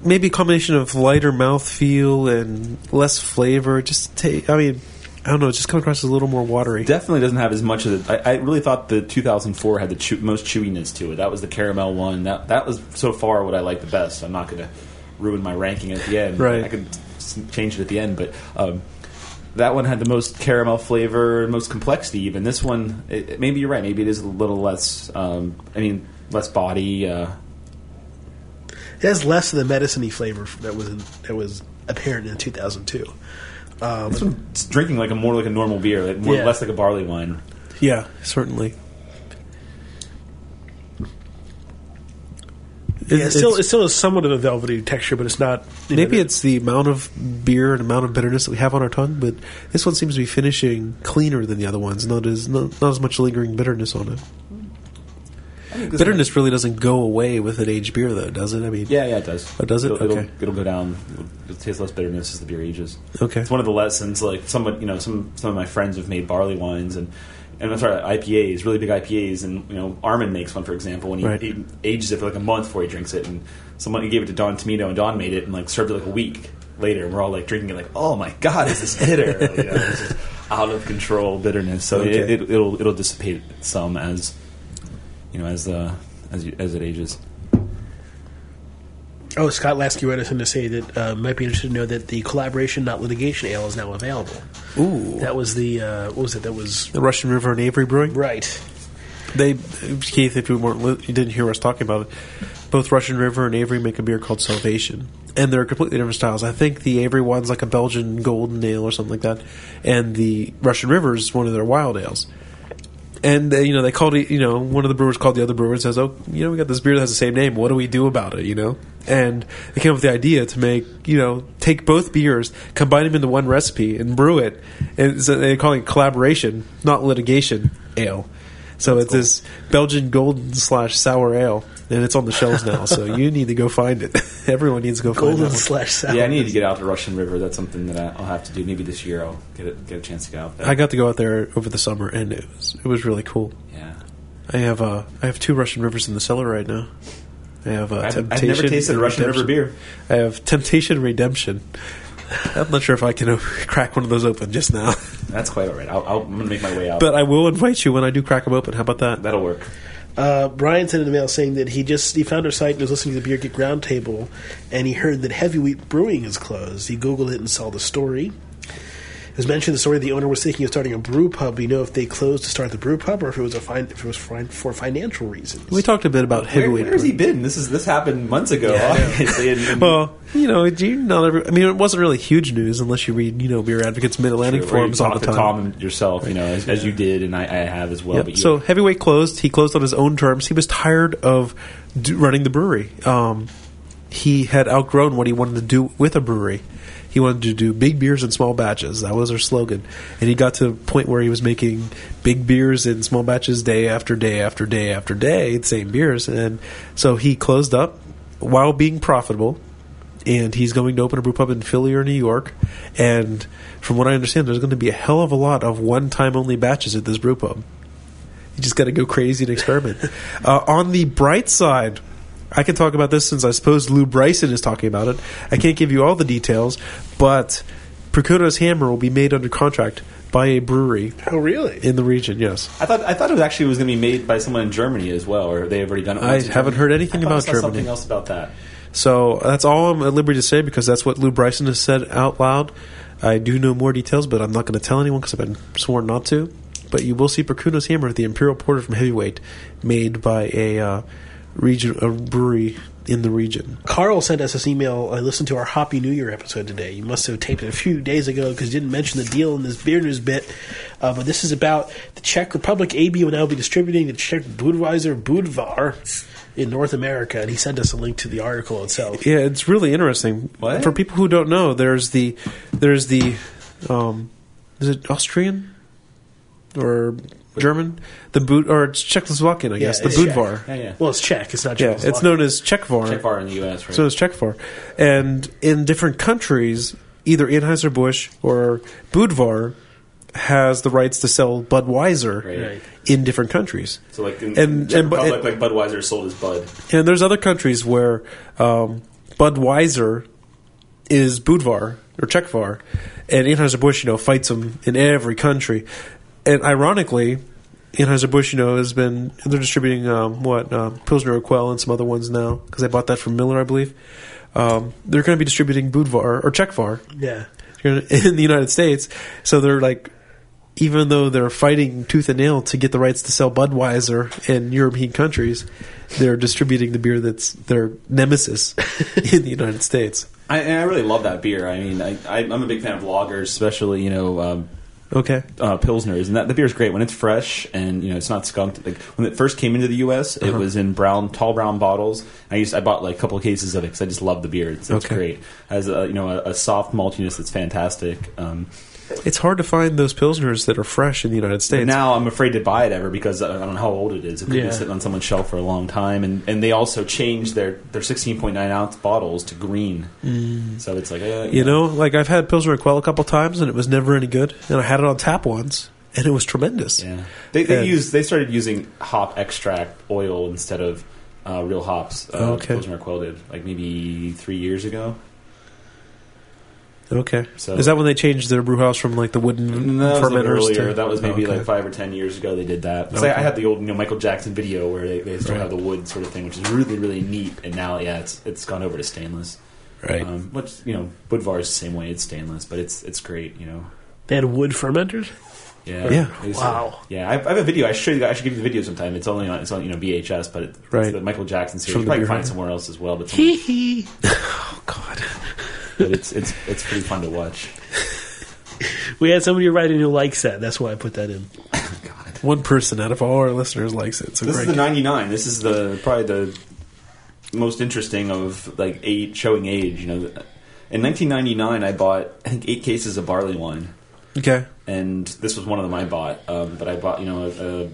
maybe a combination of lighter mouth feel and less flavor. Just take. I mean, I don't know. It just comes across as a little more watery. Definitely doesn't have as much of it. I, I really thought the 2004 had the chew, most chewiness to it. That was the caramel one. That that was so far what I like the best. I'm not going to ruin my ranking at the end. Right. I could change it at the end, but um, that one had the most caramel flavor, most complexity. Even this one, it, it- maybe you're right. Maybe it is a little less. Um, I mean, less body. Uh, It has less of the medicine-y flavor that was in, that was apparent in 2002. Um, this one's drinking like a more like a normal beer, like more, Yeah. less like a barley wine. Yeah, certainly. It- yeah, it still it's- it still has somewhat of a velvety texture, but it's not. you know, maybe it's the amount of beer and amount of bitterness that we have on our tongue, but this one seems to be finishing cleaner than the other ones. Not as not, not as much lingering bitterness on it. Bitterness really doesn't go away with an aged beer, though, does it? I mean, Yeah, yeah, it does. Oh, does it? It'll, it'll, Okay. it'll go down. It'll, it'll taste less bitterness as the beer ages. Okay. It's one of the lessons. Like someone, you know, some some of my friends have made barley wines and. And I'm sorry, IPAs, really big IPAs, and you know, Armin makes one, for example, when he, Right. he ages it for like a month before he drinks it, and someone he gave it to Don Tomito, and Don made it and like served it like a week later, and we're all like drinking it, like, oh my god, is this bitter? you know, it's just out of control bitterness. So Okay. it, it, it'll it'll dissipate some as you know as uh, as you, as it ages. Oh, Scott Lasky wrote us in to say that uh, might be interested to know that the collaboration, not litigation, ale is now available. Ooh, That was the uh, what was it? That was the Russian River and Avery Brewing. right. They, Keith, if you weren't, li- you didn't hear us talking about it. Both Russian River and Avery make a beer called Salvation, and they're completely different styles. I think the Avery one's like a Belgian golden ale or something like that, and the Russian River is one of their wild ales. And uh, you know they called it. You know, one of the brewers called the other brewer and says, "Oh, you know, we got this beer that has the same name. What do we do about it?" You know, and they came up with the idea to make you know take both beers, combine them into one recipe, and brew it. And so they're calling it collaboration, not litigation ale. So it's this Belgian golden slash sour ale, and it's on the shelves now. so you need to go find it. Everyone needs to go find Golden it. slash sour. Yeah, I need to get out to Russian River. That's something that I- I'll have to do. Maybe this year I'll get a, get a chance to go out there. I got to go out there over the summer, and it was it was really cool. yeah. I have uh, I have two Russian rivers in the cellar right now. I have uh, I've, I've never tasted a and Russian River beer. I have Temptation Redemption. I'm not sure if I can uh, crack one of those open just now, That's quite all right. I'll, I'll, I'm going to make my way out. but I will invite you when I do crack them open. How about that? That'll work. Uh, Brian sent in an email saying that he just he found our site and was listening to the Beer Geek Roundtable, and he heard that Heavyweight Brewing is closed. He googled it and saw the story, was mentioned in the story the owner was thinking of starting a brew pub. Do you know if they closed to start the brew pub or if it was a fin- if it was fin- for financial reasons? We talked a bit about Where, heavyweight. where's he been? This is this happened months ago. Yeah, I obviously, and- and- Well, you know, you not every, I mean, it wasn't really huge news unless you read, you know, Beer Advocates Mid Atlantic where you forums all the to time. Tom yourself, you know, as, as you did, and I, I have as well. Yep. But you, So heavyweight closed. He closed on his own terms. He was tired of do, running the brewery. Um, he had outgrown what he wanted to do with a brewery. He wanted to do big beers in small batches. That was our slogan. And he got to a point where he was making big beers in small batches day after day after day after day, the same beers. And so he closed up while being profitable. And he's going to open a brew pub in Philly or New York. And from what I understand, there's going to be a hell of a lot of one time only batches at this brew pub. You just got to go crazy and experiment. uh, on the bright side, I can talk about this since I suppose Lew Bryson is talking about it. I can't give you all the details, but Perkuno's Hammer will be made under contract by a brewery oh, really? in the region. Yes, I thought I thought it was actually was going to be made by someone in Germany as well, or they have already done it. I haven't Germany. heard anything I thought I about saw Germany. Something else about that. so that's all I'm at liberty to say because that's what Lew Bryson has said out loud. I do know more details, but I'm not going to tell anyone because I've been sworn not to. But you will see Perkuno's Hammer, the Imperial Porter from Heavyweight, made by a uh, region, a brewery in the region. Carl sent us this email. I listened to our Hoppy New Year episode today. You must have taped it a few days ago because you didn't mention the deal in this beer news bit. Uh, but this is about the Czech Republic. AB will now be distributing the Czech Budweiser Budvar in North America, and he sent us a link to the article itself. Yeah, it's really interesting. What? For people who don't know, there's the there's the um, is it Austrian or German? The boot or it's Czechoslovakian, I Yeah, guess. The it's Budvar. Yeah, yeah. Well, it's Czech. It's not Yeah, it's known as Czechvar. Check bar in the U.S. Right? So it's Czechvar. And in different countries, either Anheuser-Busch or Budvar has the rights to sell Budweiser Right. In different countries. So like in And- Czech and- Republic, like Budweiser sold as Bud. And there's other countries where um, Budweiser is Budvar or Czechvar, and Anheuser-Busch, you know, fights them in every country. And ironically, Anheuser-Busch, you know, has been they're distributing um, what uh, Pilsner Urquell and some other ones now because I bought that from Miller, I believe. Um, they're going to be distributing Budvar or Czechvar Yeah. in the United States. So they're like, even though they're fighting tooth and nail to get the rights to sell Budweiser in European countries, they're distributing the beer that's their nemesis in the United States. I, and I really love that beer. I mean, I, I, I'm a big fan of lagers, especially you know um, Okay. uh, pilsners, and that the beer is great when it's fresh and you know it's not skunked. Like when it first came into the U.S., Uh-huh. it was in brown, tall brown bottles. I used I bought like a couple of cases of it because I just love the beer. It's, it's Okay. great. Has a, you know a, a soft maltiness that's fantastic. Um, It's hard to find those pilsners that are fresh in the United States. now I'm afraid to buy it ever because I don't know how old it is. It could Yeah. be sitting on someone's shelf for a long time, and, and they also changed their their 16.9 ounce bottles to green. So it's like uh, Mm. you know, like I've had Pilsner Urquell a couple times and it was never any good, and I had it on tap once and it was tremendous. Yeah, they they And- they started using hop extract oil instead of uh, real hops. Uh, Okay. Pilsner Urquell did like maybe three years ago. Okay. So- Is that when they changed their brew house from like the wooden No, that was fermenters earlier. to That was maybe Okay. like five or ten years ago. They did that. Okay. I, I had the old you know Michael Jackson video where they, they still Right. have the wood sort of thing, which is really really neat. And now yeah, it's it's gone over to stainless. right. Um, which you know Budvar is the same way. It's stainless, but it's it's great. You know. They had wood fermenters. Yeah. Yeah. It's, Wow. yeah, I, I have a video. I should I should give you the video sometime. It's only on it's on you know VHS, but it, Right. it's the Michael Jackson series. From You the probably find it somewhere else as well, but, some, oh God. But it's it's it's pretty fun to watch. We had somebody writing who likes that. That's why I put that in. God. One person out of all our listeners likes it. So This great. is the '99. This is the probably the most interesting of like eight showing age. You know, in 1999, I bought I think eight cases of barley wine. okay. and this was one of them I bought. Um, but I bought, you know, a, a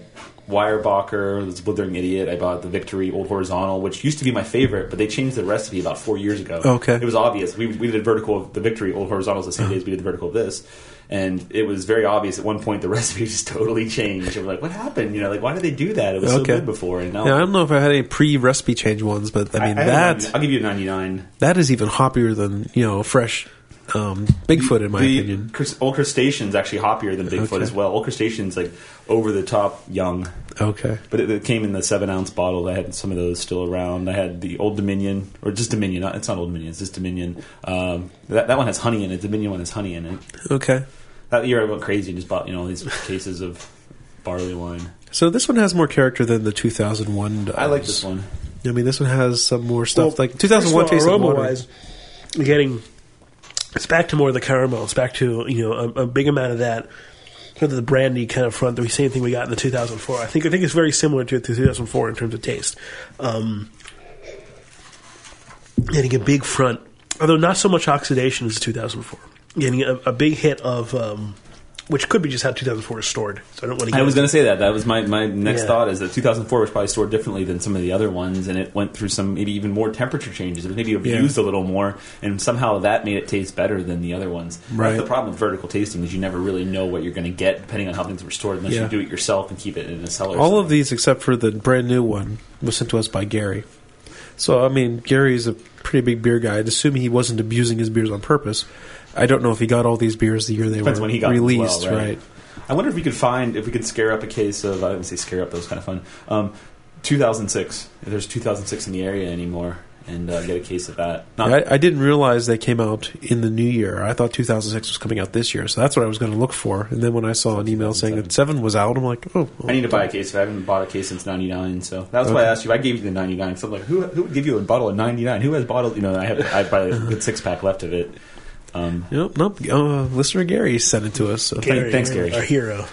Weyerbacher, this Blithering Idiot. I bought the Victory Old Horizontal, which used to be my favorite, but they changed the recipe about four years ago. Okay. it was obvious. We, we did vertical of the Victory Old Horizontals the same uh-huh. day as we did the vertical of this, and it was very obvious at one point the recipe just totally changed. And we're like, what happened? You know, like why did they do that? It was so Okay. good before, and now. Yeah, I don't know if I had any pre-recipe change ones, but I mean I- I that I'll give you a 99. that is even hoppier than you know fresh um, Bigfoot in my the opinion. Crus- Old Crustacean's actually hoppier than Bigfoot Okay. as well. Old Crustacean's like over the top young. Okay. But it, it came in the seven ounce bottle. I had some of those still around. I had the Old Dominion, or just Dominion. Not, it's not Old Dominion. It's just Dominion. Um, that, that one has honey in it. Dominion one has honey in it. Okay. That year I went crazy and just bought you know all these cases of barley wine. So this one has more character than the 2001 does. I like this one. I mean, this one has some more stuff. Well, like 2001 first of tastes all, of water. aroma-wise, getting it's back to more of the caramel. It's back to you know a, a big amount of that. Sort of the brandy kind of front, the same thing we got in the 2004. I think I think it's very similar to, to 2004 in terms of taste. Um, getting a big front, although not so much oxidation as 2004. Getting a, a big hit of, um, which could be just how 2004 is stored. So I don't want to. I was going to say that. That was my, my next Yeah. thought is that 2004 was probably stored differently than some of the other ones, and it went through some maybe even more temperature changes. It was maybe abused a little more, and somehow that made it taste better than the other ones. Right. That's the problem with vertical tasting is you never really know what you're going to get depending on how things were stored unless Yeah. you do it yourself and keep it in a cellar. All of these, except for the brand new one, was sent to us by Gary. So, I mean, Gary's a pretty big beer guy. I'd assume he wasn't abusing his beers on purpose. I don't know if he got all these beers the year they Depends were when he got as well, released, right? right? I wonder if we could find if we could scare up a case of I didn't say scare up that was kind of fun. Um, 2006. If there's 2006 in the area anymore, and uh, get a case of that. Not, I, I didn't realize they came out in the new year. I thought 2006 was coming out this year, so that's what I was going to look for. And then when I saw an email saying that 7 was out, I'm like, oh. I need to buy a case. I haven't bought a case since '99, so that's why I asked you. I gave you the '99. So I'm like, who, who would give you a bottle of '99? Who has bottled? You know, I have I probably a good six pack left of it. Um, Nope, nope. Uh, listener Gary sent it to us. So Gary. thanks, Gary. Our hero.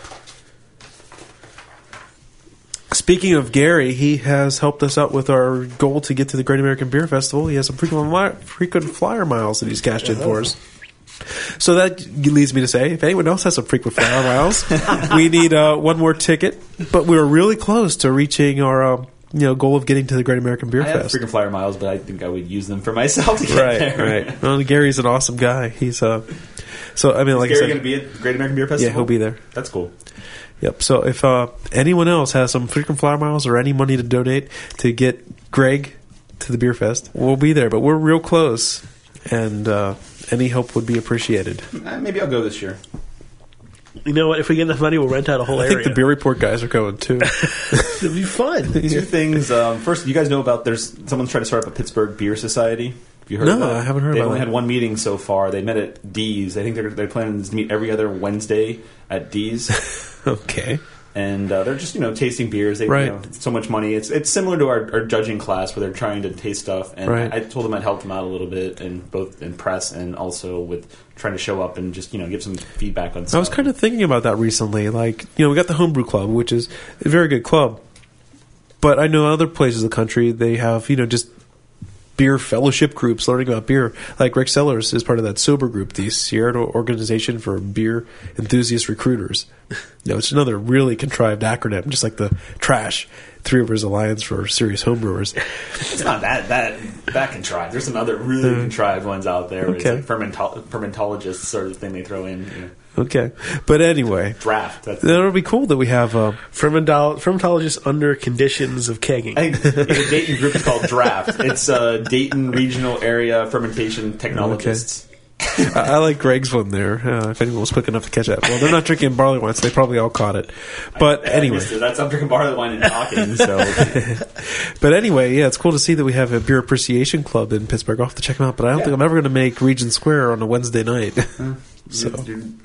Speaking of Gary, he has helped us out with our goal to get to the Great American Beer Festival. He has some frequent, frequent flyer miles that he's cashed in for us. So that leads me to say, if anyone else has some frequent flyer miles, we need uh, one more ticket. But we are really close to reaching our um, you know goal of getting to the Great American Beer Fest. I have Fest. frequent flyer miles, but I think I would use them for myself to get Right, there. right. Well, Gary's an awesome guy. He's uh, so I mean, like Is I Gary said, going to be at the Great American Beer Festival? yeah, he'll be there. That's cool. Yep. So if uh, anyone else has some frequent flyer miles or any money to donate to get Greg to the beer fest, we'll be there. But we're real close, and uh, any help would be appreciated. Uh, maybe I'll go this year. You know what? If we get enough money, we'll rent out a whole I area. think the beer report guys are going too. It'll be fun. Two things. Um, first, you guys know about there's someone's trying to start up a Pittsburgh Beer Society. Have you heard No, of that? I haven't heard They've about only that. had one meeting so far. They met at D's. I think they're they're planning to meet every other Wednesday at D's, okay. And uh, they're just you know tasting beers. They Right. you know, so much money. It's it's similar to our, our judging class where they're trying to taste stuff. And Right. I, I told them I'd help them out a little bit, and both in press and also with trying to show up and just you know give some feedback on. Stuff. I was kind of thinking about that recently. Like, you know, we got the Homebrew Club, which is a very good club. But I know other places of the country, they have, you know, just beer fellowship groups learning about beer. Like Rick Sellers is part of that sober group, the Sierra Organization for Beer Enthusiast Recruiters. You know, it's another really contrived acronym, just like the trash, Three Rivers Alliance for Serious Homebrewers. It's not that that that contrived. There's some other really contrived ones out there. It's Hmm. Okay. like fermento- fermentologist sort of thing they throw in. You know, Okay. But anyway, draft. That's, that'll be cool that we have. a Fermentol- fermentologist under conditions of kegging. I think the Dayton group is called Draft. It's uh, Dayton Regional Area Fermentation Technologists. I, I like Greg's one there. Uh, if anyone was quick enough to catch that, well, they're not drinking barley wine, so they probably all caught it. But I anyway, missed it. that's I'm drinking barley wine and talking. So but anyway, yeah, it's cool to see that we have a beer appreciation club in Pittsburgh. I'll have to check them out. But I don't think I'm ever going to make Regent Square on a Wednesday night. So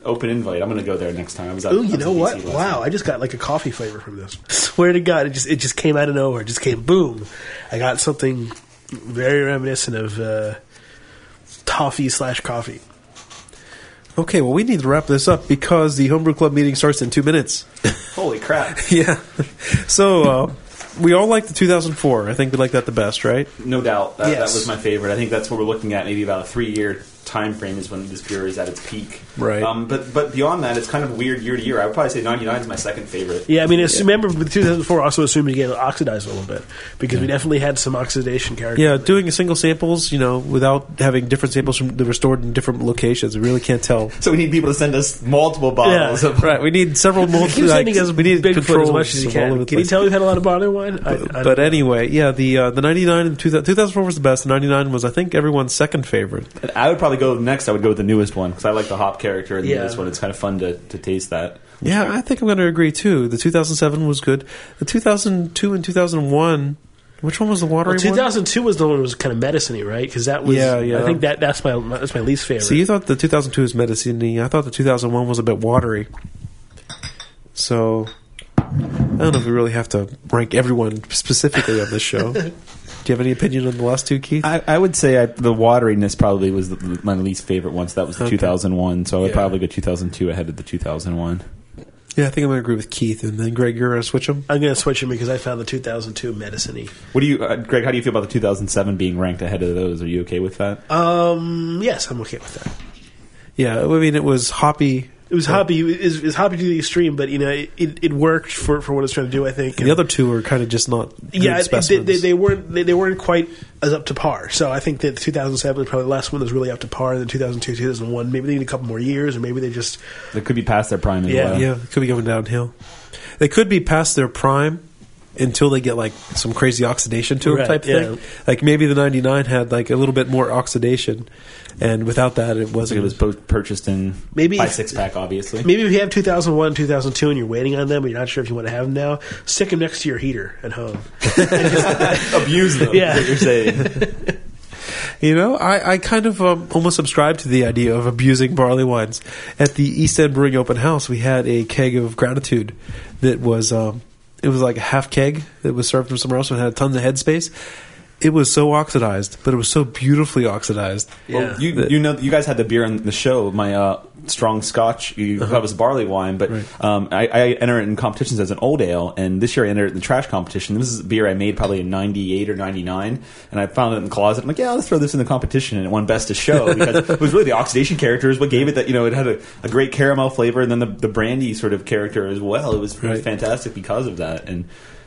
open invite. I'm going to go there next time. I was. At, Ooh, you know what? Wow, night. I just got like a coffee flavor from this. Swear to God, it just it just came out of nowhere. It just came boom. I got something very reminiscent of uh, toffee slash coffee. okay, well, we need to wrap this up because the homebrew club meeting starts in two minutes. Holy crap! yeah. So uh, we all like the 2004. I think we like that the best, right? No doubt. That, that was my favorite. I think that's what we're looking at. Maybe about a three year time frame is when this beer is at its peak. Right. Um, but but beyond that, it's kind of weird year to year. I would probably say 99 is my second favorite. Yeah, I mean, it's, remember 2004 also assumed to get oxidized a little bit because we definitely had some oxidation character. Yeah, doing single samples, you know, without having different samples from that were stored in different locations, we really can't tell. So we need people to send us multiple bottles Yeah. of Right, we need several more. Keep sending us we need Bigfoot controls as much as you from all over can. Can you tell we've had a lot of barley wine? I, I, But anyway, yeah, the uh, the 99 and 2000, 2004 was the best. The 99 was, I think, everyone's second favorite. I would probably go next. I would go with the newest one because I like the hop character in the Yeah. newest one. It's kind of fun to, to taste that. Yeah, I think I'm going to agree too. The 2007 was good. The 2002 and 2001 Which one was the watery Well, one? 2002 was the one that was kind of medicine right? Because that was, Yeah, yeah. I think that that's my that's my least favorite. So you thought the 2002 was medicine I thought the 2001 was a bit watery. So, I don't know if we really have to rank everyone specifically on this show. Do you have any opinion on the last two, Keith? I, I would say I, the wateriness probably was the, my least favorite one. So that was the Okay. 2001. So I would Yeah. probably go 2002 ahead of the 2001. yeah, I think I'm going to agree with Keith. And then, Greg, you're going to switch them? I'm going to switch them because I found the 2002 medicine What do you, uh, Greg? How do you feel about the 2007 being ranked ahead of those? Are you okay with that? Um, yes, I'm okay with that. Yeah, I mean, it was hoppy. It was hoppy. It was, it was to the extreme, but you know, it, it, it worked for, for what it's trying to do. I think The other two were kind of just not yeah, it- they, they, they weren't they, they weren't quite as up to par. So I think that 2007 was probably the last one that was really up to par. And then 2002, 2001, maybe they need a couple more years, or maybe they just They could be past their prime as Yeah. well. yeah, it could be going downhill. They could be past their prime until they get like some crazy oxidation to them Right, type yeah. thing. Like maybe the 99 had like a little bit more oxidation, and without that, it wasn't. it was po- purchased in Maybe by six pack, obviously. maybe if you have 2001, 2002, and you're waiting on them, but you're not sure if you want to have them now, stick them next to your heater at home. Abuse them. Yeah. What you're saying. You know, I, I kind of um, almost subscribe to the idea of abusing barley wines. At the East End Brewing Open House, we had a keg of gratitude that was um, it was like a half keg that was served from somewhere else and had tons of headspace. It was so oxidized, but it was so beautifully oxidized. Yeah. Well, you That- you know you guys had the beer on the show. My uh, strong Scotch. You thought it was barley wine, but Right. um, I, I enter it in competitions as an old ale, and this year I entered it in the trash competition. This is a beer I made probably in '98 or '99, and I found it in the closet. I'm like, yeah, let's throw this in the competition, and it won best of show because it was really the oxidation characters what gave it that. You know, it had a, a great caramel flavor, and then the, the brandy sort of character as well. It was, it was fantastic because of that, and.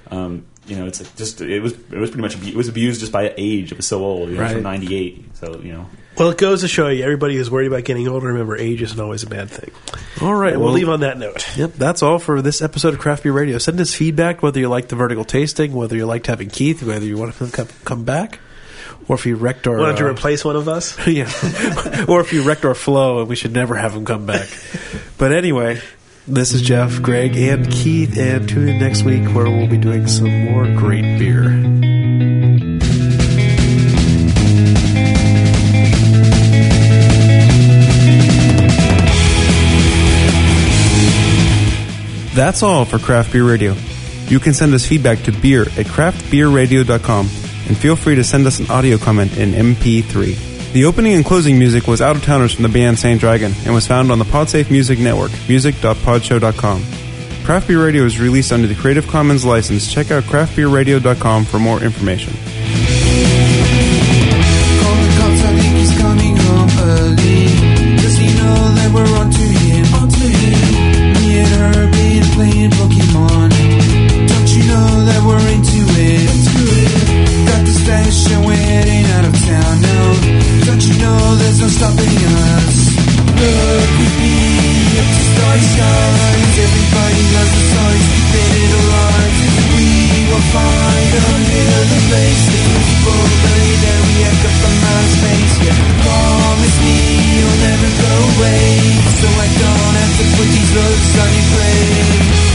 Um, you know, it's like just it was it was pretty much it was abused just by age. It was so old, you know, Right. from '98. So you know, Well, it goes to show you, everybody who's worried about getting older, remember, age isn't always a bad thing. All right, And we'll well, leave on that note. Yep, that's all for this episode of Craft Beer Radio. Send us feedback whether you like the vertical tasting, whether you liked having Keith, whether you want him to come, come back, or if you wrecked our Why don't uh, replace one of us? yeah, or if you wrecked our flow and we should never have him come back. But anyway, this is Jeff, Greg, and Keith, and tune in next week where we'll be doing some more great beer. That's all for Craft Beer Radio. You can send us feedback to beer at craftbeerradio.com and feel free to send us an audio comment in MP3. The opening and closing music was Out of Towners from the band Saint Dragon and was found on the Podsafe Music Network, music.podshow.com. Craft Beer Radio is released under the Creative Commons license. Check out craftbeerradio.com for more information. Pokemon. Don't you know that we're into it? Got the stash and we're you there's no stopping us? Look with me. Everybody the. We will find a people believe that we space. Promise me you'll never go away, so I don't have to put these looks on your face.